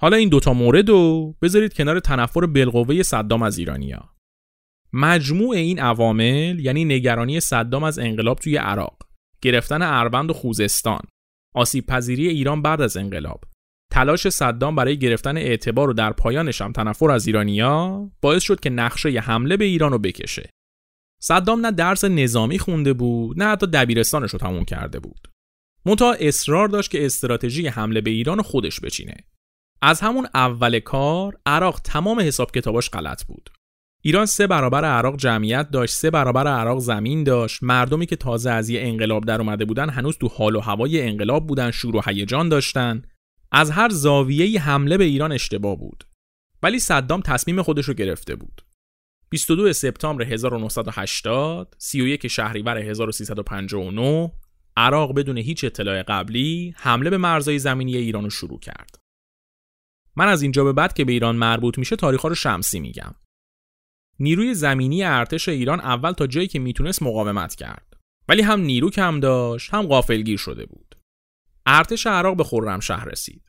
حالا این دوتا مورد رو بذارید کنار تنفر بالقوه صدام از ایرانیا. مجموع این عوامل یعنی نگرانی صدام از انقلاب توی عراق، گرفتن اروند و خوزستان آسیب پذیری ایران بعد از انقلاب تلاش صدام برای گرفتن اعتبار و در پایانش هم تنفر از ایرانیا باعث شد که نقشه حمله به ایران رو بکشه صدام نه درس نظامی خونده بود نه حتی دبیرستانش رو تموم کرده بود. منتها اصرار داشت که استراتژی حمله به ایران خودش بچینه. از همون اول کار عراق تمام حساب کتاباش غلط بود. ایران سه برابر عراق جمعیت داشت سه برابر عراق زمین داشت. مردمی که تازه از یه انقلاب در اومده بودن هنوز تو حال و هوای انقلاب بودن شور و هیجان داشتن. از هر زاویه حمله به ایران اشتباه بود. ولی صدام تصمیم خودش رو گرفته بود. 22 سپتامبر 1980 31 شهریور 1359 عراق بدون هیچ اطلاع قبلی حمله به مرزهای زمینی ایران رو شروع کرد. من از اینجا به بعد که به ایران مربوط میشه تاریخ رو شمسی میگم. نیروی زمینی ارتش ایران اول تا جایی که می‌تونست مقاومت کرد. ولی هم نیرو کم داشت هم غافلگیر شده بود. ارتش عراق به خرمشهر رسید.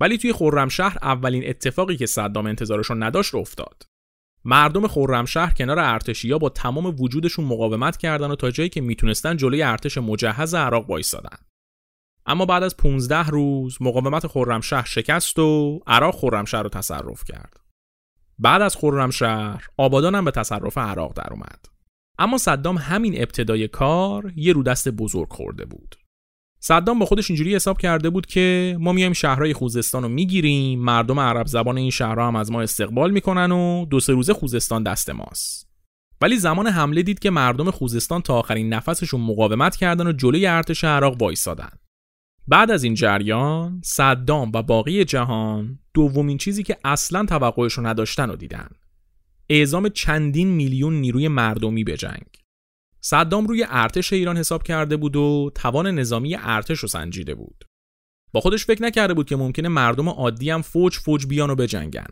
ولی توی خرمشهر اولین اتفاقی که صدام انتظارش نداشت افتاد. مردم خرمشهر کنار ارتشیا با تمام وجودشون مقاومت کردن و تا جایی که می‌تونستن جلوی ارتش مجهز عراق وایسادن. اما بعد از 15 روز مقاومت خرمشهر شکست و عراق خرمشهر رو تصرف کرد. بعد از خرمشهر آبادان هم به تصرف عراق در اومد اما صدام همین ابتدای کار یه رودست بزرگ خورده بود. صدام با خودش اینجوری حساب کرده بود که ما میایم شهرهای خوزستان رو می‌گیریم مردم عرب زبان این شهرها هم از ما استقبال می‌کنن و دو سه روزه خوزستان دست ماست. ولی زمان حمله دید که مردم خوزستان تا آخرین نفسشون مقاومت کردن و جلوی ارتش عراق وایسادن. بعد از این جریان صدام و باقی جهان دومین چیزی که اصلا توقعش رو نداشتن و دیدن. اعزام چندین میلیون نیروی مردمی به جنگ. صدام روی ارتش ایران حساب کرده بود و توان نظامی ارتش رو سنجیده بود. با خودش فکر نکرده بود که ممکنه مردم عادی هم فوج فوج بیان و بجنگن.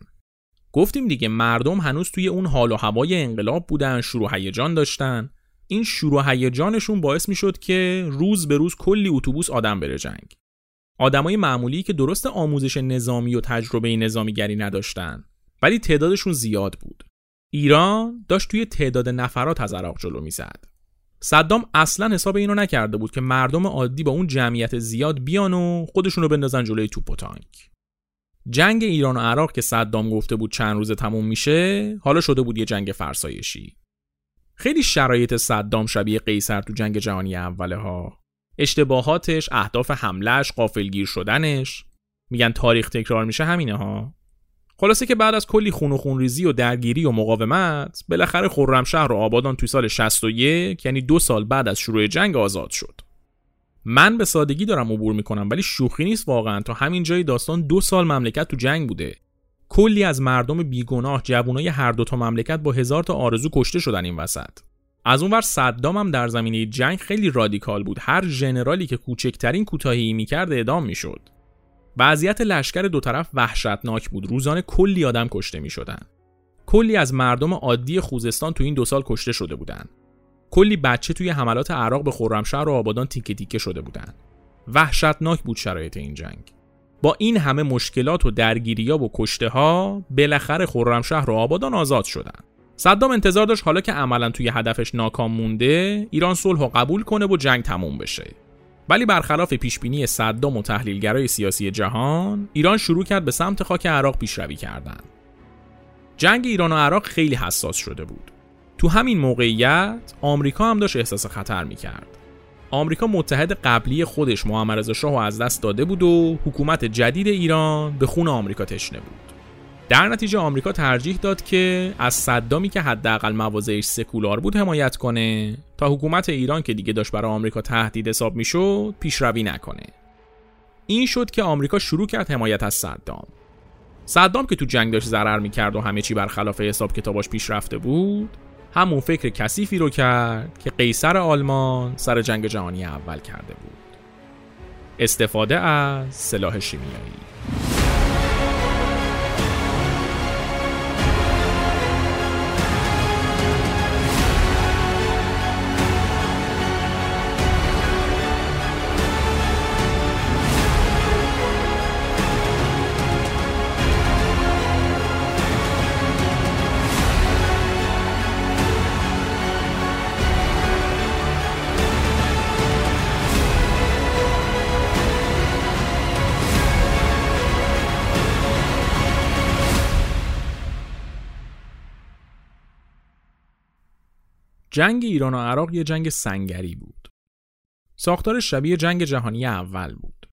گفتیم دیگه مردم هنوز توی اون حال و هوای انقلاب بودن شروع هیجان داشتن. این شروع هیجانشون باعث می‌شد که روز به روز کلی اتوبوس آدم بره جنگ. آدمای معمولی که درست آموزش نظامی و تجربه نظامیگری نداشتن ولی تعدادشون زیاد بود. ایران داشت توی تعداد نفرات از عراق جلو می‌زد. صدام اصلا حساب اینو نکرده بود که مردم عادی با اون جمعیت زیاد بیان و خودشون رو بندازن جلوی توپ و تانک. جنگ ایران و عراق که صدام گفته بود چند روزه تموم میشه حالا شده بود یه جنگ فرسایشی. خیلی شرایط صدام شبیه قیصر تو جنگ جهانی اوله ها اشتباهاتش اهداف حملش قافلگیر شدنش. میگن تاریخ تکرار میشه همینه ها. خلاصه که بعد از کلی خون و خونریزی و درگیری و مقاومت بالاخره خرمشهر و آبادان توی سال 61 یعنی دو سال بعد از شروع جنگ آزاد شد. من به سادگی دارم عبور می‌کنم ولی شوخی نیست واقعا. تا همین جای داستان دو سال مملکت تو جنگ بوده. کلی از مردم بیگناه جوانای هر دو تا مملکت با هزار تا آرزو کشته شدن این وسط. از اونور صدام هم در زمینه جنگ خیلی رادیکال بود. هر ژنرالی که کوچکترین کوتاهی می‌کرد اعدام می‌شد. وضعیت لشکر دو طرف وحشتناک بود روزانه کلی آدم کشته می شدن. کلی از مردم عادی خوزستان تو این دو سال کشته شده بودند. کلی بچه توی حملات عراق به خرمشهر و آبادان تیکه تیکه شده بودند. وحشتناک بود شرایط این جنگ. با این همه مشکلات و درگیریا و کشته ها بالاخره خرمشهر و آبادان آزاد شدند. صدام انتظار داشت حالا که عملا توی هدفش ناکام مونده ایران صلح قبول کنه و جنگ تموم بشه ولی برخلاف پیشبینی صدام و تحلیلگرای سیاسی جهان ایران شروع کرد به سمت خاک عراق پیشروی کردن. جنگ ایران و عراق خیلی حساس شده بود. تو همین موقعیت آمریکا هم داشت احساس خطر می‌کرد. آمریکا متحد قبلی خودش محمد شاه از دست داده بود و حکومت جدید ایران به خون آمریکا تشنه بود. در نتیجه آمریکا ترجیح داد که از صدامی که حداقل مواضعش سکولار بود حمایت کنه. تا حکومت ایران که دیگه داشت برای آمریکا تهدید حساب می‌شد پیشروی نکنه. این شد که آمریکا شروع کرد حمایت از صدام. صدام که تو جنگ داشت ضرر می‌کرد و همه چی برخلاف حساب کتاباش پیش رفته بود همون فکر کثیفی رو کرد که قیصر آلمان سر جنگ جهانی اول کرده بود. استفاده از سلاح شیمیایی. جنگ ایران و عراق یه جنگ سنگری بود. ساختار شبیه جنگ جهانی اول بود.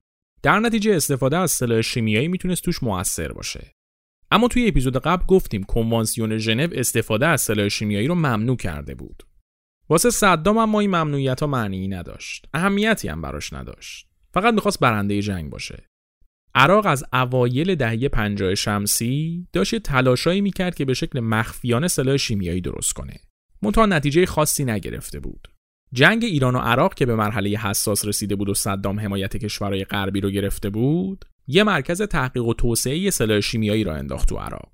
در نتیجه استفاده از سلاح شیمیایی می‌تونست توش موثر باشه. اما توی اپیزود قبل گفتیم کنوانسیون ژنو استفاده از سلاح شیمیایی رو ممنوع کرده بود. واسه صدام اما این ممنوعیت ها معنی نداشت. اهمیتی هم براش نداشت. فقط می‌خواست برنده جنگ باشه. عراق از اوایل دهه 50 شمسی داشت تلاشایی می‌کرد که به شکل مخفیانه سلاح شیمیایی درست کنه. منتها نتیجه خاصی نگرفته بود. جنگ ایران و عراق که به مرحله حساس رسیده بود و صدام حمایت کشورهای غربی رو گرفته بود، یه مرکز تحقیق و توسعه سلاح شیمیایی را انداخت تو عراق.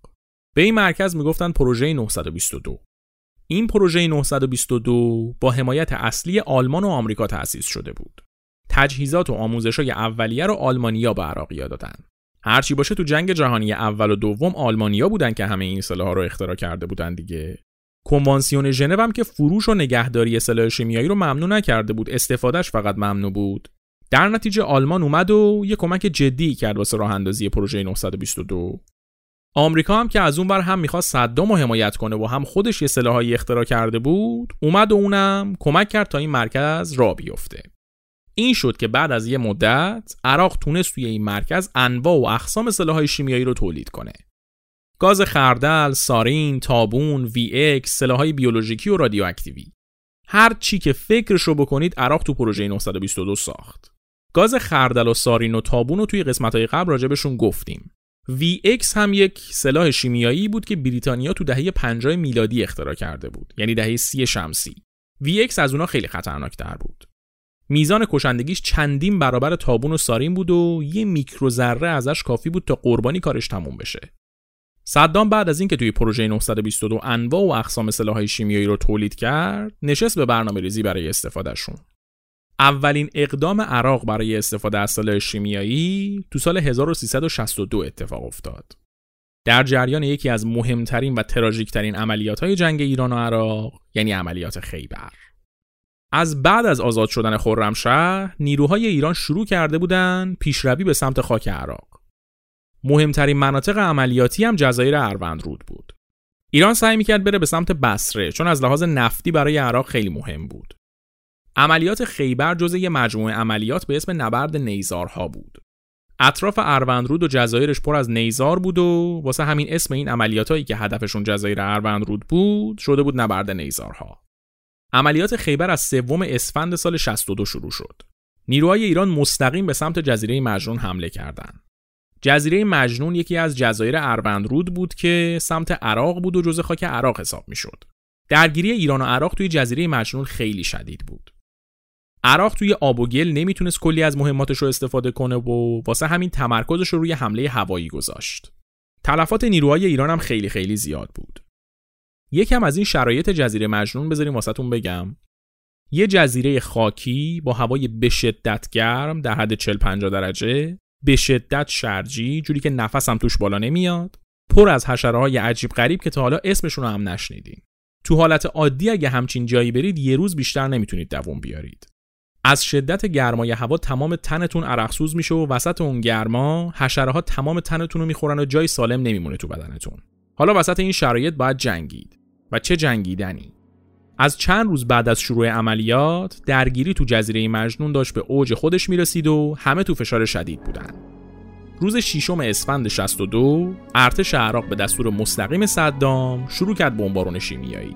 به این مرکز می‌گفتن پروژه 922. این پروژه 922 با حمایت اصلی آلمان و آمریکا تأسیس شده بود. تجهیزات و آموزش‌های اولیه رو آلمانیا به عراقیا دادن. هرچی باشه تو جنگ جهانی اول و دوم آلمانیا بودن که همه این سلاح رو اختراع کرده بودن دیگه. کنوانسیون ژنو هم که فروش و نگهداری سلاح شیمیایی رو ممنوع نکرده بود استفادهش فقط ممنوع بود. در نتیجه آلمان اومد و یه کمک جدی کرد واسه راه اندازی پروژه 922 آمریکا هم که از اون بر هم می‌خواست صدام رو حمایت کنه و هم خودش یه سلاحایی اختراع کرده بود اومد و اونم کمک کرد تا این مرکز را بیفته. این شد که بعد از یه مدت عراق تونست توی این مرکز انواع و اقسام سلاحهای شیمیایی رو تولید کنه. گاز خردل، سارین، تابون، VX، سلاحهای بیولوژیکی و رادیواکتیوی. هر چی که فکرشو بکنید عراق تو پروژه 922 ساخت. گاز خردل و سارین و تابون رو توی قسمت‌های قبل راجبشون گفتیم. VX هم یک سلاح شیمیایی بود که بریتانیا تو دهه 50 میلادی اختراع کرده بود یعنی دهه سی شمسی VX از اونا خیلی خطرناکتر بود میزان کشندگیش چندین برابر تابون و سارین بود و یه میکروذره ازش کافی بود تا قربانی کارش تموم بشه صدام بعد از اینکه توی پروژه 922 انواع و اقسام سلاحهای شیمیایی رو تولید کرد نشست به برنامه ریزی برای استفادهشون. اولین اقدام عراق برای استفاده از سلاح شیمیایی تو سال 1362 اتفاق افتاد. در جریان یکی از مهمترین و تراژیکترین عملیات های جنگ ایران و عراق یعنی عملیات خیبر. از بعد از آزاد شدن خرمشهر نیروهای ایران شروع کرده بودند پیشروی به سمت خاک عراق. مهمترین مناطق عملیاتی هم جزایر اروندرود بود. ایران سعی می‌کرد بره به سمت بصره چون از لحاظ نفتی برای عراق خیلی مهم بود. عملیات خیبر جزء یه مجموعه عملیات به اسم نبرد نیزارها بود. اطراف اروندرود و جزایرش پر از نیزار بود و واسه همین اسم این عملیاتایی که هدفشون جزایر اروندرود بود شده بود نبرد نیزارها. عملیات خیبر از سوم اسفند سال 62 شروع شد. نیروهای ایران مستقیم به سمت جزیره مجنون حمله کردند. جزیره مجنون یکی از جزایر اروندرود بود که سمت عراق بود و جزء خاک عراق حساب می‌شد. درگیری ایران و عراق توی جزیره مجنون خیلی شدید بود. عراق توی آب و گل نمی‌تونست کلی از مهماتش رو استفاده کنه و واسه همین تمرکزش رو روی حمله هوایی گذاشت. تلفات نیروهای ایران هم خیلی خیلی زیاد بود. یکم از این شرایط جزیره مجنون بذاریم واسهتون بگم. یه جزیره خاکی با هوای به شدت گرم در حد 40 50 درجه به شدت شرجی جوری که نفسم توش بالا نمیاد. پر از حشره های عجیب غریب که تا حالا اسمشون رو هم نشنیدین تو حالت عادی اگه همچین جایی برید یه روز بیشتر نمی‌تونید دووم بیارید. از شدت گرمای هوا تمام تنتون عرقسوز میشه و وسط اون گرما حشره ها تمام تنتون رو می‌خورن و جای سالم نمیمونه تو بدنتون. حالا وسط این شرایط باید جنگید. و چه جنگیدنی؟ از چند روز بعد از شروع عملیات درگیری تو جزیره مجنون داشت به اوج خودش می‌رسید و همه تو فشار شدید بودن. روز ششم اسفند 62 ارتش عراق به دستور مستقیم صدام شروع کرد بمبارون شیمیایی.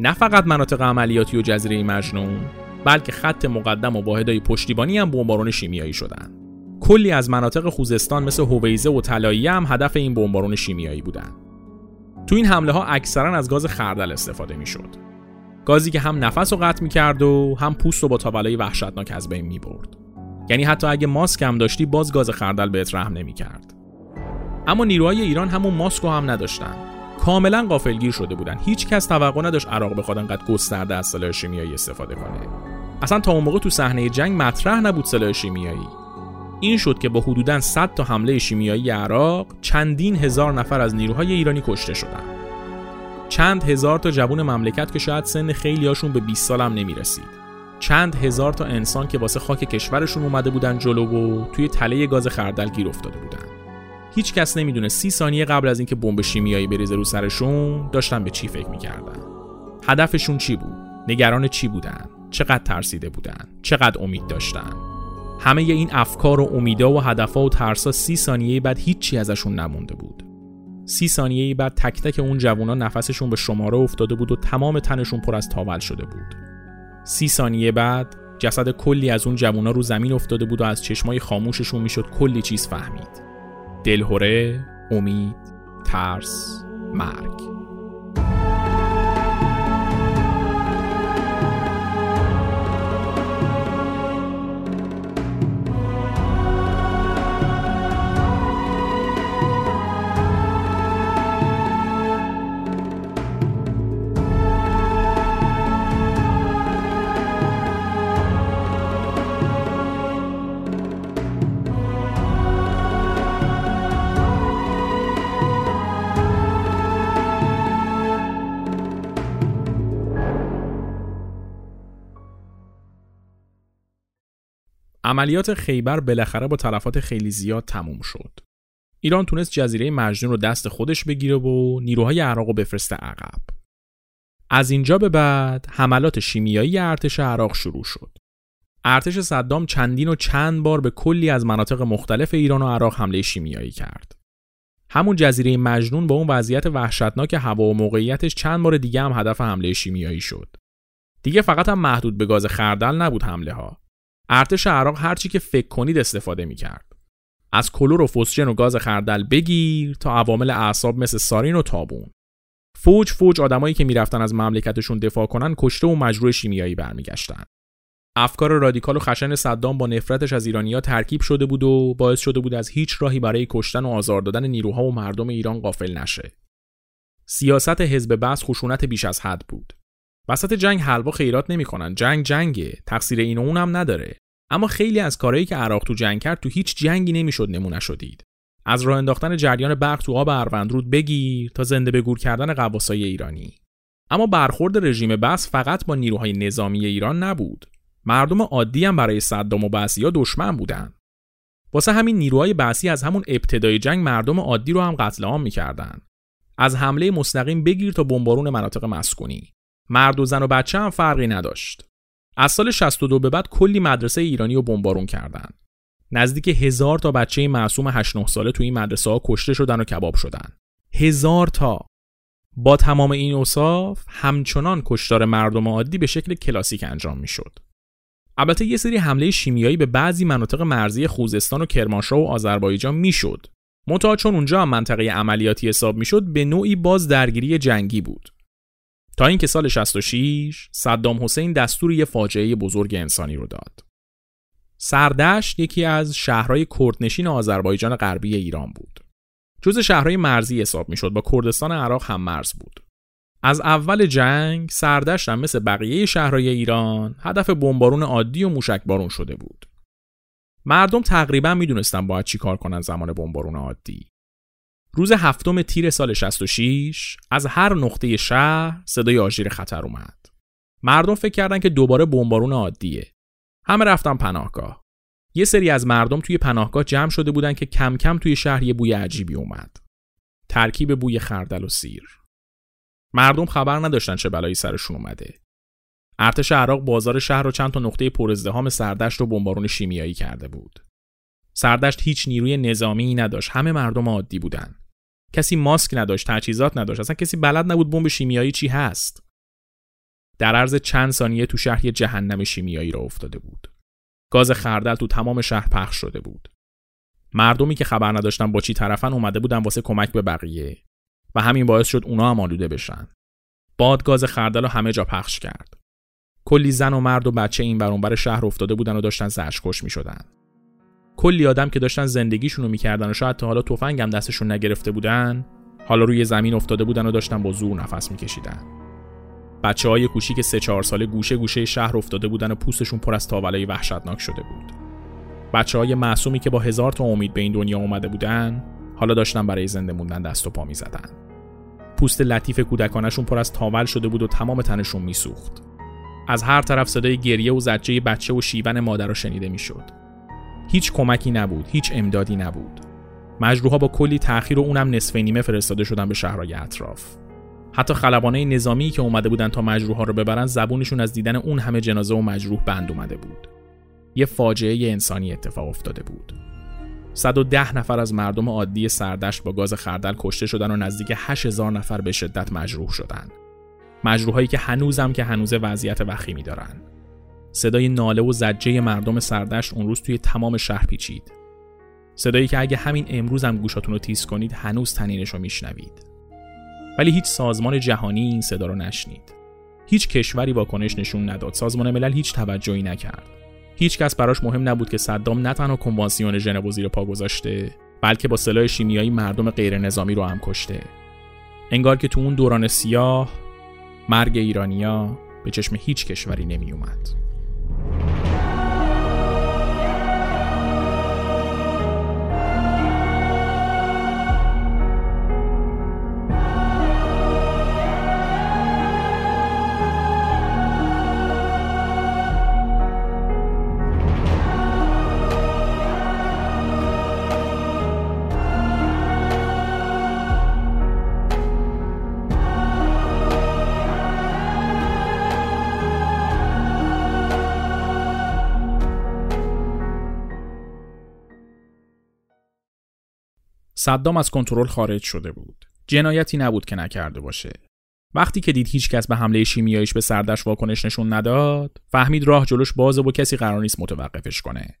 نه فقط مناطق عملیاتی و جزیره مجنون بلکه خط مقدم و واحدهای پشتیبانی هم بمبارون شیمیایی شدند. کلی از مناطق خوزستان مثل هویزه و طلاییه هم هدف این بمبارون شیمیایی بودند. تو این حمله ها اکثرا از گاز خردل استفاده می‌شد. گازی که هم نفس رو قطع می‌کرد و هم پوست رو با تابلای وحشتناک از بین می‌برد. یعنی حتی اگه ماسک هم داشتی باز گاز خردل بهت رحم نمی‌کرد. اما نیروهای ایران همون ماسک هم نداشتن. کاملا غافلگیر شده بودن. هیچ کس توقع نداشت عراق بخواد انقدر گسترده از سلاح شیمیایی استفاده کنه. اصلا تا اون موقع تو صحنه جنگ مطرح نبود سلاح شیمیایی. این شد که با حدوداً 100 تا حمله شیمیایی عراق چندین هزار نفر از نیروهای ایرانی کشته شدند چند هزار تا جوون مملکت که شاید سن خیلی هاشون به 20 سالم نمی‌رسید. چند هزار تا انسان که واسه خاک کشورشون اومده بودن جلو و توی تله گاز خردل گیر افتاده بودن. هیچ کس نمی‌دونه سی ثانیه قبل از اینکه بمب شیمیایی بریزه رو سرشون داشتن به چی فکر می‌کردن. هدفشون چی بود؟ نگران چی بودن؟ چقدر ترسیده بودن؟ چقدر امید داشتن؟ همه این افکار و امیدا و هدفها و ترسا سی ثانیه بعد هیچی ازشون نمونده بود. سی ثانیه بعد تک تک اون جوونا نفسشون به شماره افتاده بود و تمام تنشون پر از تاول شده بود. سی ثانیه بعد جسد کلی از اون جوونا رو زمین افتاده بود و از چشمای خاموششون می‌شد کلی چیز فهمید. دلهوره امید ترس مرگ. عملیات خیبر بالاخره با تلفات خیلی زیاد تموم شد. ایران تونست جزیره مجنون رو دست خودش بگیره و نیروهای عراق رو بفرسته عقب. از اینجا به بعد حملات شیمیایی ارتش عراق شروع شد. ارتش صدام چندین و چند بار به کلی از مناطق مختلف ایران و عراق حمله شیمیایی کرد. همون جزیره مجنون با اون وضعیت وحشتناک هوا و موقعیتش چند بار دیگه هم هدف حمله شیمیایی شد. دیگه فقط هم محدود به گاز خردل نبود حمله ها. ارتش عراق هرچی که فکر کنید استفاده می‌کرد. از کلور و فسجن و گاز خردل بگیر تا عوامل اعصاب مثل سارین و تابون. فوج فوج آدمایی که می‌رفتن از مملکتشون دفاع کنن کشته و مجروع شیمیایی برمیگشتن. افکار رادیکال و خشن صدام با نفرتش از ایرانیا ترکیب شده بود و باعث شده بود از هیچ راهی برای کشتن و آزار دادن نیروها و مردم ایران غافل نشه. سیاست حزب بس خشونت بیش از حد بود. وسط جنگ حلوا خیرات نمی‌کنن. جنگ جنگه. تقصیر این و اونم نداره. اما خیلی از کارهایی که عراق تو جنگ کرد تو هیچ جنگی نمی‌شد نمونه شدید. از راه انداختن جریان برق تو آب اروندرود بگیر تا زنده به گور کردن قواسای ایرانی. اما برخورد رژیم بس فقط با نیروهای نظامی ایران نبود. مردم عادی هم برای صدام و بعثیا دشمن بودن. واسه همین نیروهای بعثی از همون ابتدای جنگ مردم عادی رو هم قتل عام می‌کردن. از حمله مستقیم بگیر تا بمبارون مناطق مسکونی. مرد و زن و بچه هم فرقی نداشت. از سال 62 به بعد کلی مدرسه ایرانی رو بمبارون کردن. نزدیک هزار تا بچه معصوم 8 9 ساله تو این مدرسه ها کشته شدن و کباب شدن. هزار تا با تمام این اوصاف همچنان کشتار مردم عادی به شکل کلاسیک انجام می‌شد. البته یه سری حمله شیمیایی به بعضی مناطق مرزی خوزستان و کرمانشاه و آذربایجان می‌شد. منتها چون اونجا هم منطقه عملیاتی حساب می‌شد به نوعی باز درگیری جنگی بود. تا اینکه سال 66 صدام حسین دستور یه فاجعه بزرگ انسانی رو داد. سردشت یکی از شهرهای کردنشین آذربایجان غربی ایران بود. جز شهرهای مرزی حساب می‌شد با کردستان عراق هم مرز بود. از اول جنگ سردشت هم مثل بقیه شهرهای ایران هدف بمبارون عادی و موشکبارون شده بود. مردم تقریبا می‌دونستن باید چی کار کنن زمان بمبارون عادی. روز هفتم تیر سال 66 از هر نقطه شهر صدای آژیر خطر اومد. مردم فکر کردن که دوباره بمبارون عادیه. همه رفتن پناهگاه. یه سری از مردم توی پناهگاه جمع شده بودن که کم کم توی شهر یه بوی عجیبی اومد. ترکیب بوی خردل و سیر. مردم خبر نداشتن چه بلایی سرشون اومده. ارتش عراق بازار شهر رو چند تا نقطه پر ازدحام سردشت رو بمبارون شیمیایی کرده بود. سردشت هیچ نیروی نظامی نداشت همه مردم عادی بودن کسی ماسک نداشت تجهیزات نداشت اصلا کسی بلد نبود بمب شیمیایی چی هست. در عرض چند ثانیه تو شهر یه جهنم شیمیایی را افتاده بود. گاز خردل تو تمام شهر پخش شده بود. مردمی که خبر نداشتن با چی طرفن اومده بودن واسه کمک به بقیه و همین باعث شد اونا هم آلوده بشن. باد گاز خردل رو همه جا پخش کرد. کلی زن و مرد و بچه این بر شهر افتاده بودن و داشتن زشکش می شدن. کلی آدم که داشتن زندگیشونو می‌کردن و شاید تا حالا تفنگم دستشون نگرفته بودن حالا روی زمین افتاده بودن و داشتن با زور نفس میکشیدن. بچه های کوچیک سه چهار ساله گوشه گوشه شهر افتاده بودن و پوستشون پر از تاولای وحشتناک شده بود. بچه های معصومی که با هزار تا امید به این دنیا اومده بودن حالا داشتن برای زنده موندن دست و پا می‌زدن. پوست لطیف کودکانشون پر از تاول شده بود و تمام تنشون میسوخت. از هر طرف صدای گریه و زجه بچه و شیون مادر رو شنیده می‌شد. هیچ کمکی نبود هیچ امدادی نبود مجروحها با کلی تأخیر و اونم نصف نیمه فرستاده شدن به شهرهای اطراف حتی خلبانه نظامی که اومده بودن تا مجروحها رو ببرن زبونشون از دیدن اون همه جنازه و مجروح بند اومده بود یه فاجعه انسانی اتفاق افتاده بود 110 نفر از مردم عادی سردشت با گاز خردل کشته شدن و نزدیک 8000 نفر به شدت مجروح شدن. مجروحایی که هنوزم که هنوز وضعیت وخیمی دارن. صدای ناله و زجه مردم سردشت اون روز توی تمام شهر پیچید. صدایی که اگه همین امروز هم گوشاتون رو تیز کنید هنوز تنینش رو میشنوید. ولی هیچ سازمان جهانی این صدا رو نشنید. هیچ کشوری واکنش نشون نداد. سازمان ملل هیچ توجهی نکرد. هیچ کس براش مهم نبود که صدام نه تنها کنوانسیون ژنو زیر پا گذاشته بلکه با سلاح شیمیایی مردم غیر نظامی رو هم کشته انگار که تو اون دوران سیاه مرگ ایرانیا به چشم هیچ کشوری نمی اومد. No! صدام از کنترل خارج شده بود. جنایتی نبود که نکرده باشه. وقتی که دید هیچکس به حمله شیمیاییش به سردش واکنش نشون نداد، فهمید راه جلوش بازه و کسی قرار نیست متوقفش کنه.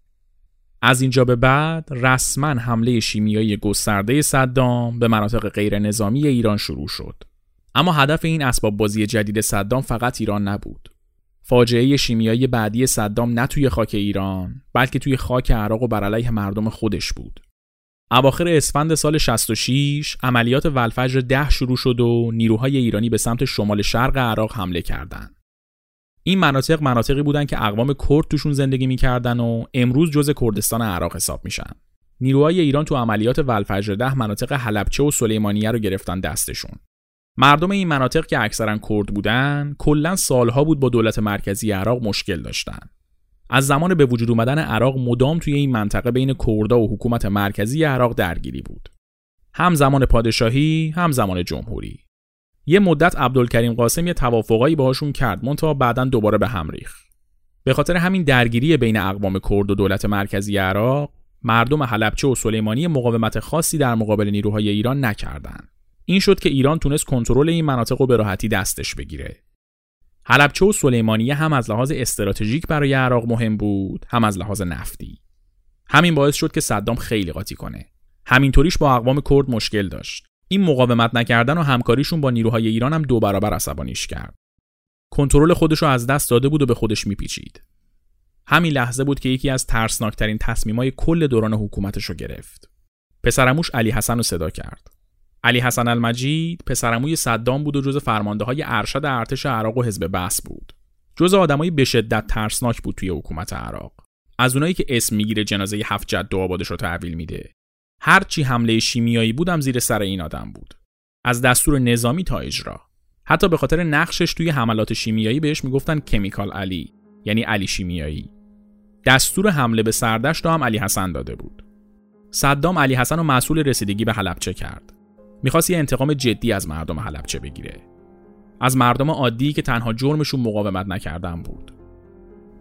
از اینجا به بعد رسما حمله شیمیایی گسترده صدام به مناطق غیر نظامی ایران شروع شد. اما هدف این اسباب بازی جدید صدام فقط ایران نبود. فاجعه شیمیایی بعدی صدام نه توی خاک ایران بلکه توی خاک عراق و بر علیه مردم خودش بود. اواخر اسفند سال 66 عملیات ولفجر ده شروع شد و نیروهای ایرانی به سمت شمال شرق عراق حمله کردند. این مناطق مناطقی بودند که اقوام کرد توشون زندگی می‌کردن و امروز جز کردستان عراق حساب میشن. نیروهای ایران تو عملیات ولفجر ده مناطق حلبچه و سلیمانیه رو گرفتن دستشون. مردم این مناطق که اکثرا کرد بودن کلا سالها بود با دولت مرکزی عراق مشکل داشتن. از زمان به وجود اومدن عراق مدام توی این منطقه بین کردا و حکومت مرکزی عراق درگیری بود. هم زمان پادشاهی، هم زمان جمهوری. یه مدت عبدالکریم قاسم یه توافقایی باهاشون کرد، منتها بعدا دوباره به هم ریخت. به خاطر همین درگیری بین اقوام کرد و دولت مرکزی عراق، مردم حلبچه و سلیمانی مقاومت خاصی در مقابل نیروهای ایران نکردند. این شد که ایران تونست کنترل این مناطق رو به راحتی دستش بگیره. حلبچه و سلیمانیه هم از لحاظ استراتژیک برای عراق مهم بود هم از لحاظ نفتی. همین باعث شد که صدام خیلی قاطی کنه. همینطوریش با اقوام کرد مشکل داشت. این مقاومت نکردن و همکاریشون با نیروهای ایران هم دو برابر عصبانیش کرد. کنترل خودش رو از دست داده بود و به خودش میپیچید. همین لحظه بود که یکی از ترسناکترین تصمیمای کل دوران حکومتش رو گرفت پسرموش علی حسن رو صدا کرد. علی حسن المجید پسرموی صدام بود و جز فرمانده های ارشد ارتش عراق و حزب بس بود. جز آدمایی به شدت ترسناک بود توی حکومت عراق. از اونایی که اسم می‌گیره جنازه هفت جد و آبادش رو تحویل میده. هر چی حمله شیمیایی بودم زیر سر این آدم بود. از دستور نظامی تا اجرا. حتی به خاطر نقشش توی حملات شیمیایی بهش می‌گفتن کمیکال علی یعنی علی شیمیایی. دستور حمله به سردشت هم علی حسن داده بود. صدام علی حسن رو مسئول رسیدگی به حلبچه کرد. می‌خواست یه انتقام جدی از مردم حلبچه بگیره. از مردم عادی که تنها جرمشون مقاومت نکردن بود.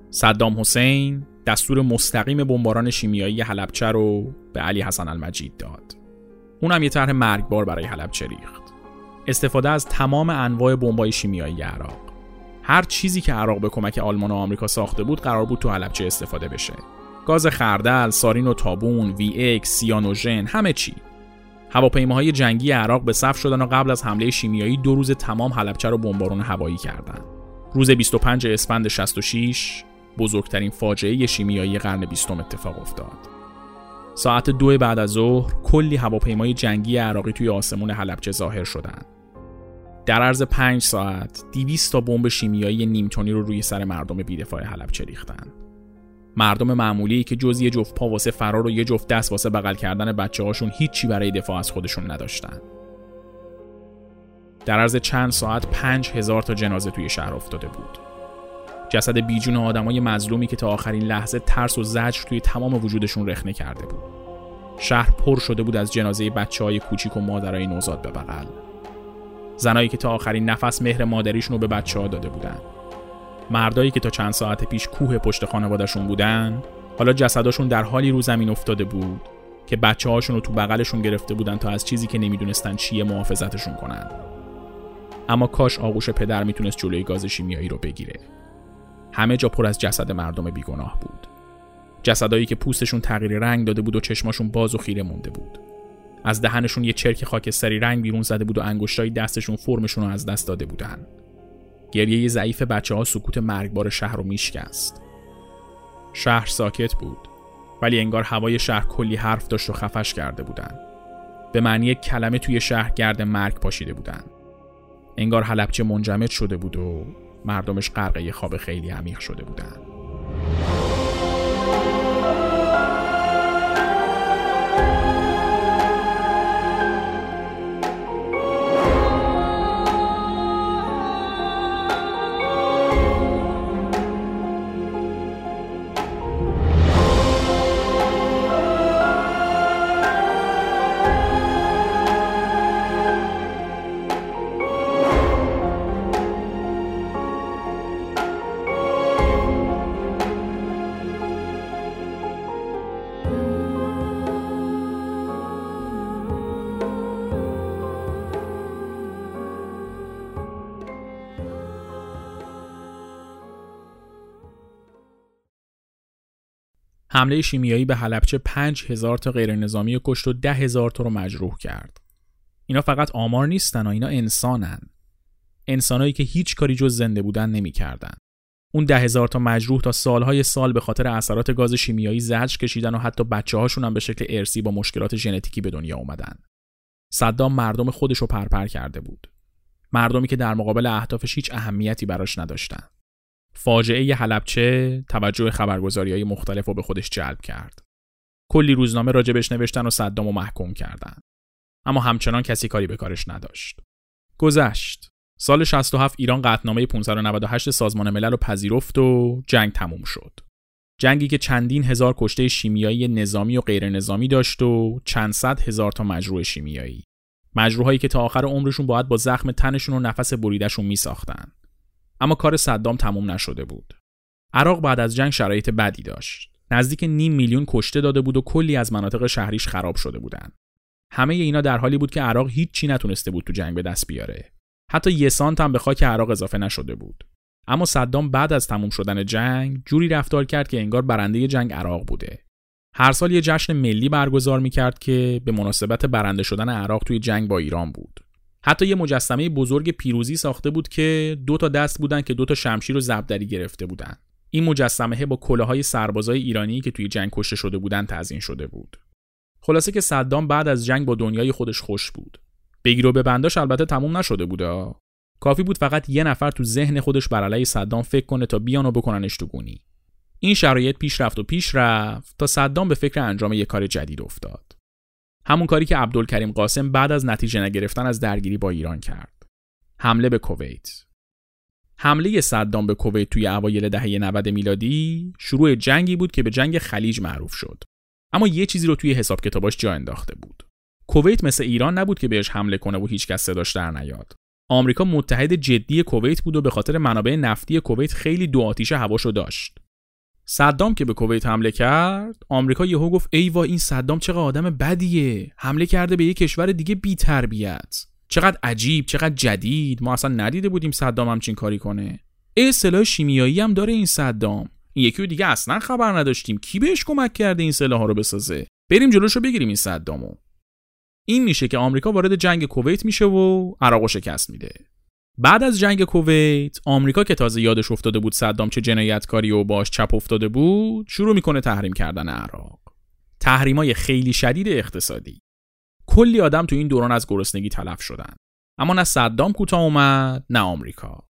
صدام حسین دستور مستقیم بمباران شیمیایی حلبچه رو به علی حسن المجید داد. اونم یه طرح مرگبار برای حلبچه ریخت. استفاده از تمام انواع بمبای شیمیایی عراق. هر چیزی که عراق به کمک آلمان و آمریکا ساخته بود قرار بود تو حلبچه استفاده بشه. گاز خردل، سارین و تابون، وی اکس، سیانوژن همه چی. هواپیماهای جنگی عراق به صف شدن و قبل از حمله شیمیایی دو روز تمام حلبچه رو بمبارون هوایی کردند. روز 25 اسفند 66 بزرگترین فاجعه شیمیایی قرن بیستم اتفاق افتاد. ساعت دو بعد از ظهر کلی هواپیمای جنگی عراقی توی آسمون حلبچه ظاهر شدند. در عرض پنج ساعت 200 تا بمب شیمیایی نیمتونی رو روی سر مردم بیدفاع حلبچه ریختند. مردم معمولی که جز یه جفت پا واسه فرار و یه جفت دست واسه بغل کردن بچه هاشون هیچی برای دفاع از خودشون نداشتن. در عرض چند ساعت پنج هزار تا جنازه توی شهر افتاده بود. جسد بیجون آدمای مظلومی که تا آخرین لحظه ترس و زجر توی تمام وجودشون رخنه کرده بود. شهر پر شده بود از جنازه بچه های کوچیک و مادرای نوزاد به بغل. زنایی که تا آخرین نفس مهر مادریشون رو به بچه ها داده بودن مردایی که تا چند ساعت پیش کوه پشت خانوادهشون بودن حالا جسداشون در حالی رو زمین افتاده بود که بچه هاشون رو تو بغلشون گرفته بودن تا از چیزی که نمی‌دونستن چیه محافظتشون کنن. اما کاش آغوش پدر می‌تونست جلوی گاز شیمیایی رو بگیره. همه جا پر از جسد مردم بیگناه بود. جسدایی که پوستشون تغییر رنگ داده بود و چشماشون باز و خیره مونده بود. از دهنشون یه چرک خاکستری رنگ بیرون زده بود و انگشتای دستشون فرمشون رو از دست داده بودن. گریه ضعیف بچه ها سکوت مرگبار شهر رو میشکست. شهر ساکت بود ولی انگار هوای شهر کلی حرف داشت و خفش کرده بودن. به معنی کلمه توی شهر گرد مرگ پاشیده بودن. انگار حلبچه منجمد شده بود و مردمش غرقه خواب خیلی عمیق شده بودن. حمله شیمیایی به حلبچه 5000 تا غیر نظامی کشت و 10000 تا رو مجروح کرد. اینا فقط آمار نیستن و اینا انسانن. انسانایی که هیچ کاری جز زنده بودن نمی‌کردن. اون ده هزار تا مجروح تا سالهای سال به خاطر اثرات گاز شیمیایی زجر کشیدن و حتی بچه هاشون هم به شکل ارسی با مشکلات ژنتیکی به دنیا اومدن. صدام مردم خودش رو پرپر کرده بود. مردمی که در مقابل اهدافش هیچ اهمیتی براش نداشتن. فاجعه حلبچه توجه خبرگزاری های مختلف رو به خودش جلب کرد. کلی روزنامه راجبش نوشتن و صدام و محکوم کردن. اما همچنان کسی کاری به کارش نداشت. گذشت. سال 67 ایران قطنامه 598 سازمان ملل رو پذیرفت و جنگ تموم شد. جنگی که چندین هزار کشته شیمیایی نظامی و غیر نظامی داشت و چند صد هزار تا مجروح شیمیایی. مجروحایی که تا آخر عمرشون باید با زخم تنشون و نفس بریدشون می ساختن. اما کار صدام تموم نشده بود. عراق بعد از جنگ شرایط بدی داشت. نزدیک نیم میلیون کشته داده بود و کلی از مناطق شهریش خراب شده بودند. همه اینا در حالی بود که عراق هیچ نتونسته بود تو جنگ به دست بیاره. حتی یه سانت هم به خاک عراق اضافه نشده بود. اما صدام بعد از تموم شدن جنگ جوری رفتار کرد که انگار برنده جنگ عراق بوده. هر سال یه جشن ملی برگزار می‌کرد که به مناسبت برنده شدن عراق توی جنگ با ایران بود. حتی یه مجسمه بزرگ پیروزی ساخته بود که دو تا دست بودن که دو تا شمشیر و زبدری گرفته بودن. این مجسمه با کلاهای سربازای ایرانی که توی جنگ کشته شده بودن تزیین شده بود. خلاصه که صدام بعد از جنگ با دنیای خودش خوش بود. بگیر و بنداش البته تموم نشده بوده. کافی بود فقط یه نفر تو ذهن خودش بر علیه صدام فکر کنه تا بیان و بکننش تو گونی. این شرایط پیش رفت و پیش رفت تا صدام به فکر انجام یک کار جدید افتاد. همون کاری که عبدالکریم قاسم بعد از نتیجه نگرفتن از درگیری با ایران کرد. حمله به کویت. حمله صدام به کویت توی اوایل دهه 90 میلادی شروع جنگی بود که به جنگ خلیج معروف شد. اما یه چیزی رو توی حساب کتاباش جا انداخته بود. کویت مثل ایران نبود که بهش حمله کنه و هیچکس صداش در نیاد. آمریکا متحد جدی کویت بود و به خاطر منابع نفتی کویت خیلی دو آتیش هواشو داشت. صدام که به کویت حمله کرد آمریکا یهو گفت ای وا این صدام چقدر آدم بدیه. حمله کرده به یه کشور دیگه بی تربیت. چقدر عجیب چقدر جدید. ما اصلا ندیده بودیم صدام همچین کاری کنه. ای سلاح شیمیایی هم داره این صدام. این یکی دیگه اصلا خبر نداشتیم. کی بهش کمک کرده این سلاح رو بسازه؟ بریم جلوشو بگیریم این صدامو. این میشه که آمریکا وارد جنگ کویت میشه و عراق شکست میده. بعد از جنگ کویت آمریکا که تازه یادش افتاده بود صدام چه جنایتکاری و باش چپ افتاده بود شروع می‌کنه تحریم کردن عراق. تحریمای خیلی شدید اقتصادی. کلی آدم تو این دوران از گرسنگی تلف شدن. اما نه صدام کوتاه اومد نه آمریکا.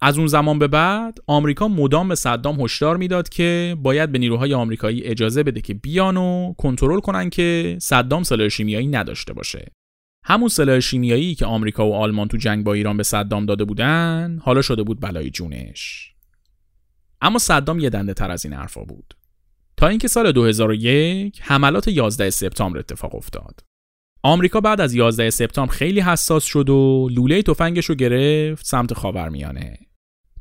از اون زمان به بعد آمریکا مدام به صدام هشدار می‌داد که باید به نیروهای آمریکایی اجازه بده که بیان و کنترل کنن که صدام سلاح شیمیایی نداشته باشه. همون سلاح شیمیایی که آمریکا و آلمان تو جنگ با ایران به صدام داده بودن حالا شده بود بلای جونش اما صدام یه دنده تر از این حرفا بود تا اینکه سال 2001 حملات 11 سپتامبر اتفاق افتاد آمریکا بعد از 11 سپتامبر خیلی حساس شد و لوله تفنگش رو گرفت سمت خاورمیانه.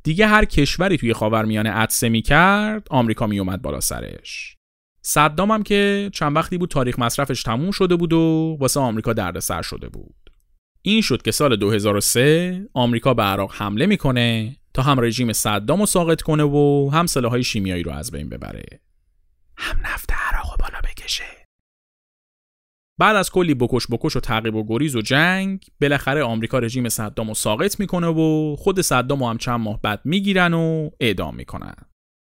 دیگه هر کشوری توی خاورمیانه عطسه می‌کرد آمریکا میومد بالا سرش. صدام هم که چند وقتی بود تاریخ مصرفش تموم شده بود و واسه آمریکا دردسر شده بود. این شد که سال 2003 آمریکا به عراق حمله می‌کنه تا هم رژیم صدام رو ساقط کنه و هم سلاحهای شیمیایی رو از بین ببره. هم نفت عراق بالا بکشه. بعد از کلی بکش بکش و تعقیب و گریز و جنگ بالاخره آمریکا رژیم صدام رو ساقط می‌کنه و خود صدام هم چند ماه بعد می‌گیرن و اعدام می‌کنن.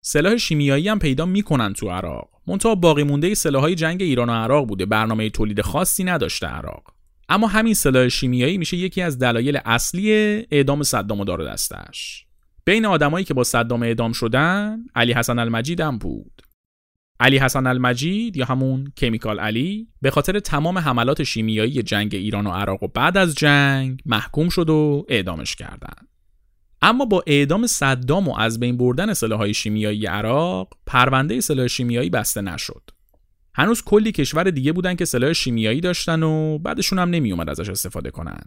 سلاح شیمیایی هم پیدا می‌کنن تو عراق. منتها باقی مونده سلاحهای جنگ ایران و عراق بوده. برنامه تولید خاصی نداشته عراق. اما همین سلاح شیمیایی میشه یکی از دلایل اصلی اعدام صدام و داره دستش بین آدمایی که با صدام اعدام شدن علی حسن المجید هم بود علی حسن المجید یا همون کمیکال علی به خاطر تمام حملات شیمیایی جنگ ایران و عراق و بعد از جنگ محکوم شد و اعدامش کردند. اما با اعدام صدام و از بین بردن سلاحهای شیمیایی عراق پرونده سلاح شیمیایی بسته نشد هنوز کلی کشور دیگه بودن که سلاح شیمیایی داشتن و بعدشون هم نمیومد ازش استفاده کنن.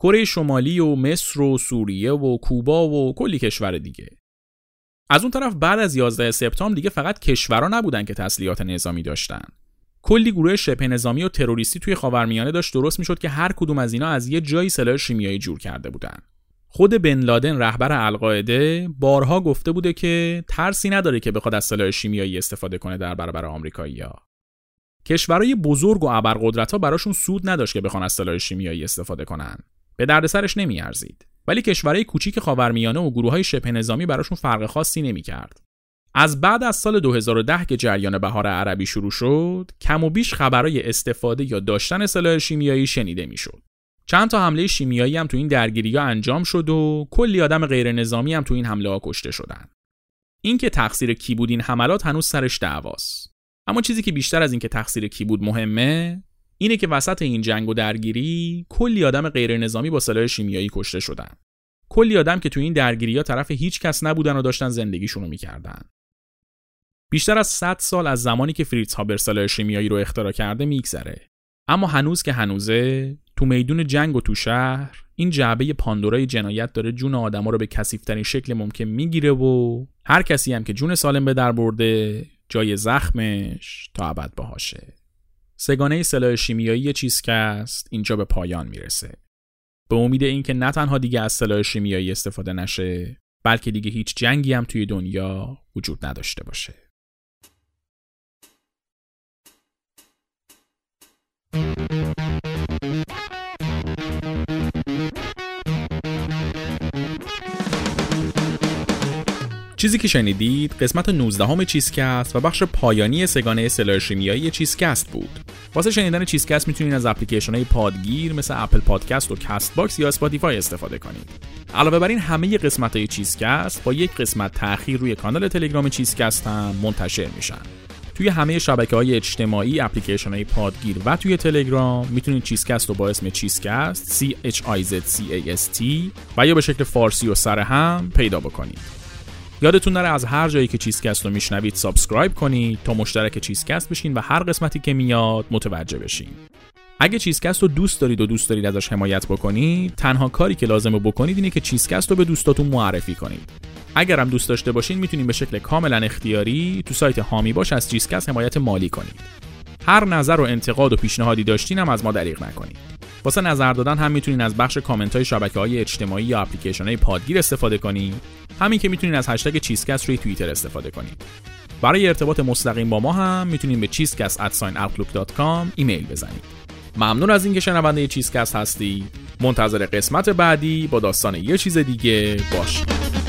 کره شمالی و مصر و سوریه و کوبا و کلی کشور دیگه. از اون طرف بعد از 11 سپتامبر دیگه فقط کشورها نبودن که تسلیحات نظامی داشتن. کلی گروه شبه نظامی و تروریستی توی خاورمیانه داشت درست می‌شد که هر کدوم از اینا از یه جایی سلاح شیمیایی جور کرده بودن. خود بن لادن رهبر القاعده بارها گفته بوده که ترسی نداره که بخواد از سلاح شیمیایی استفاده کنه در برابر آمریکایی‌ها. کشورهای بزرگ و ابرقدرت‌ها براشون سود نداشت که بخوان از سلاح شیمیایی استفاده کنن. به دردسرش نمیارزید. ولی کشورهای کوچیک خاورمیانه و گروههای شبه نظامی براشون فرق خاصی نمی‌کرد. از بعد از سال 2010 که جریان بهار عربی شروع شد کم و بیش خبرای استفاده یا داشتن سلاح شیمیایی شنیده می‌شد. چند تا حمله شیمیایی هم تو این درگیری ها انجام شد و کلی آدم غیر نظامی هم تو این حمله ها کشته شدن. اینکه تقصیر کی بود این حملات هنوز سرش دعواست. اما چیزی که بیشتر از اینکه تقصیر کی بود مهمه اینه که وسط این جنگ و درگیری کلی آدم غیر نظامی با سلاح شیمیایی کشته شدن. کلی آدم که تو این درگیری ها طرف هیچ کس نبودن و داشتن زندگیشونو می‌کردن. بیشتر از 100 سال از زمانی که فریتز هابر سلاح شیمیایی رو اختراع کرده میگذره. اما هنوز که هنوزه تو میدون جنگ و تو شهر این جعبه پاندورای جنایت داره جون آدما رو به کثیفترین شکل ممکن می‌گیره و هر کسی هم که جون سالم به در برده جای زخمش تا ابد باهاشه. سگانه سلاح شیمیایی چیزکست اینجا به پایان می‌رسه. به امید اینکه نه تنها دیگه از سلاح شیمیایی استفاده نشه بلکه دیگه هیچ جنگی هم توی دنیا وجود نداشته باشه. چیزی که شنیدید قسمت 19 همه چیزکست و بخش پایانی سگانه سلاح شیمیایی چیزکست بود. واسه شنیدن چیزکست می‌تونید از اپلیکیشن های پادگیر مثل Apple Podcasts و Castbox یا Spotify استفاده کنید. علاوه بر این همه قسمت های چیزکست با یک قسمت تاخیر روی کانال تلگرام چیزکست هم منتشر میشن. توی همه شبکه های اجتماعی اپلیکیشن های پادگیر و توی تلگرام می‌تونید چیزکست رو با اسم چیزکست C H I Z C A S T و یا به شکل فارسی و سر هم پیدا بکنید. یادتون نره از هر جایی که چیزکست رو میشنوید subscribe کنید تا مشترک چیزکست بشین و هر قسمتی که میاد متوجه بشین. اگه چیزکست رو دوست دارید و دوست دارید ازش حمایت بکنید تنها کاری که لازمه بکنید اینه که چیزکست رو به دوستاتون معرفی کنید. اگر هم دوست داشته باشین می‌تونید به شکل کاملا اختیاری تو سایت هامی باش از چیزکست حمایت مالی کنید. هر نظر و انتقاد و پیشنهادی داشتین هم از ما دریغ نکنید. واسه نظر دادن هم می‌تونین از بخش کامنت های شبکه های اجتماعی یا اپلیکیشن های پادگیر استفاده کنید همین که می‌تونین از هشتگ چیزکست روی توییتر استفاده کنید برای ارتباط مستقیم با ما هم می‌تونین به cheesecast@outlook.com ایمیل بزنید. ممنون از اینکه شنونده چیزکست هستی. منتظر قسمت بعدی با داستان یه چیز دیگه باشید.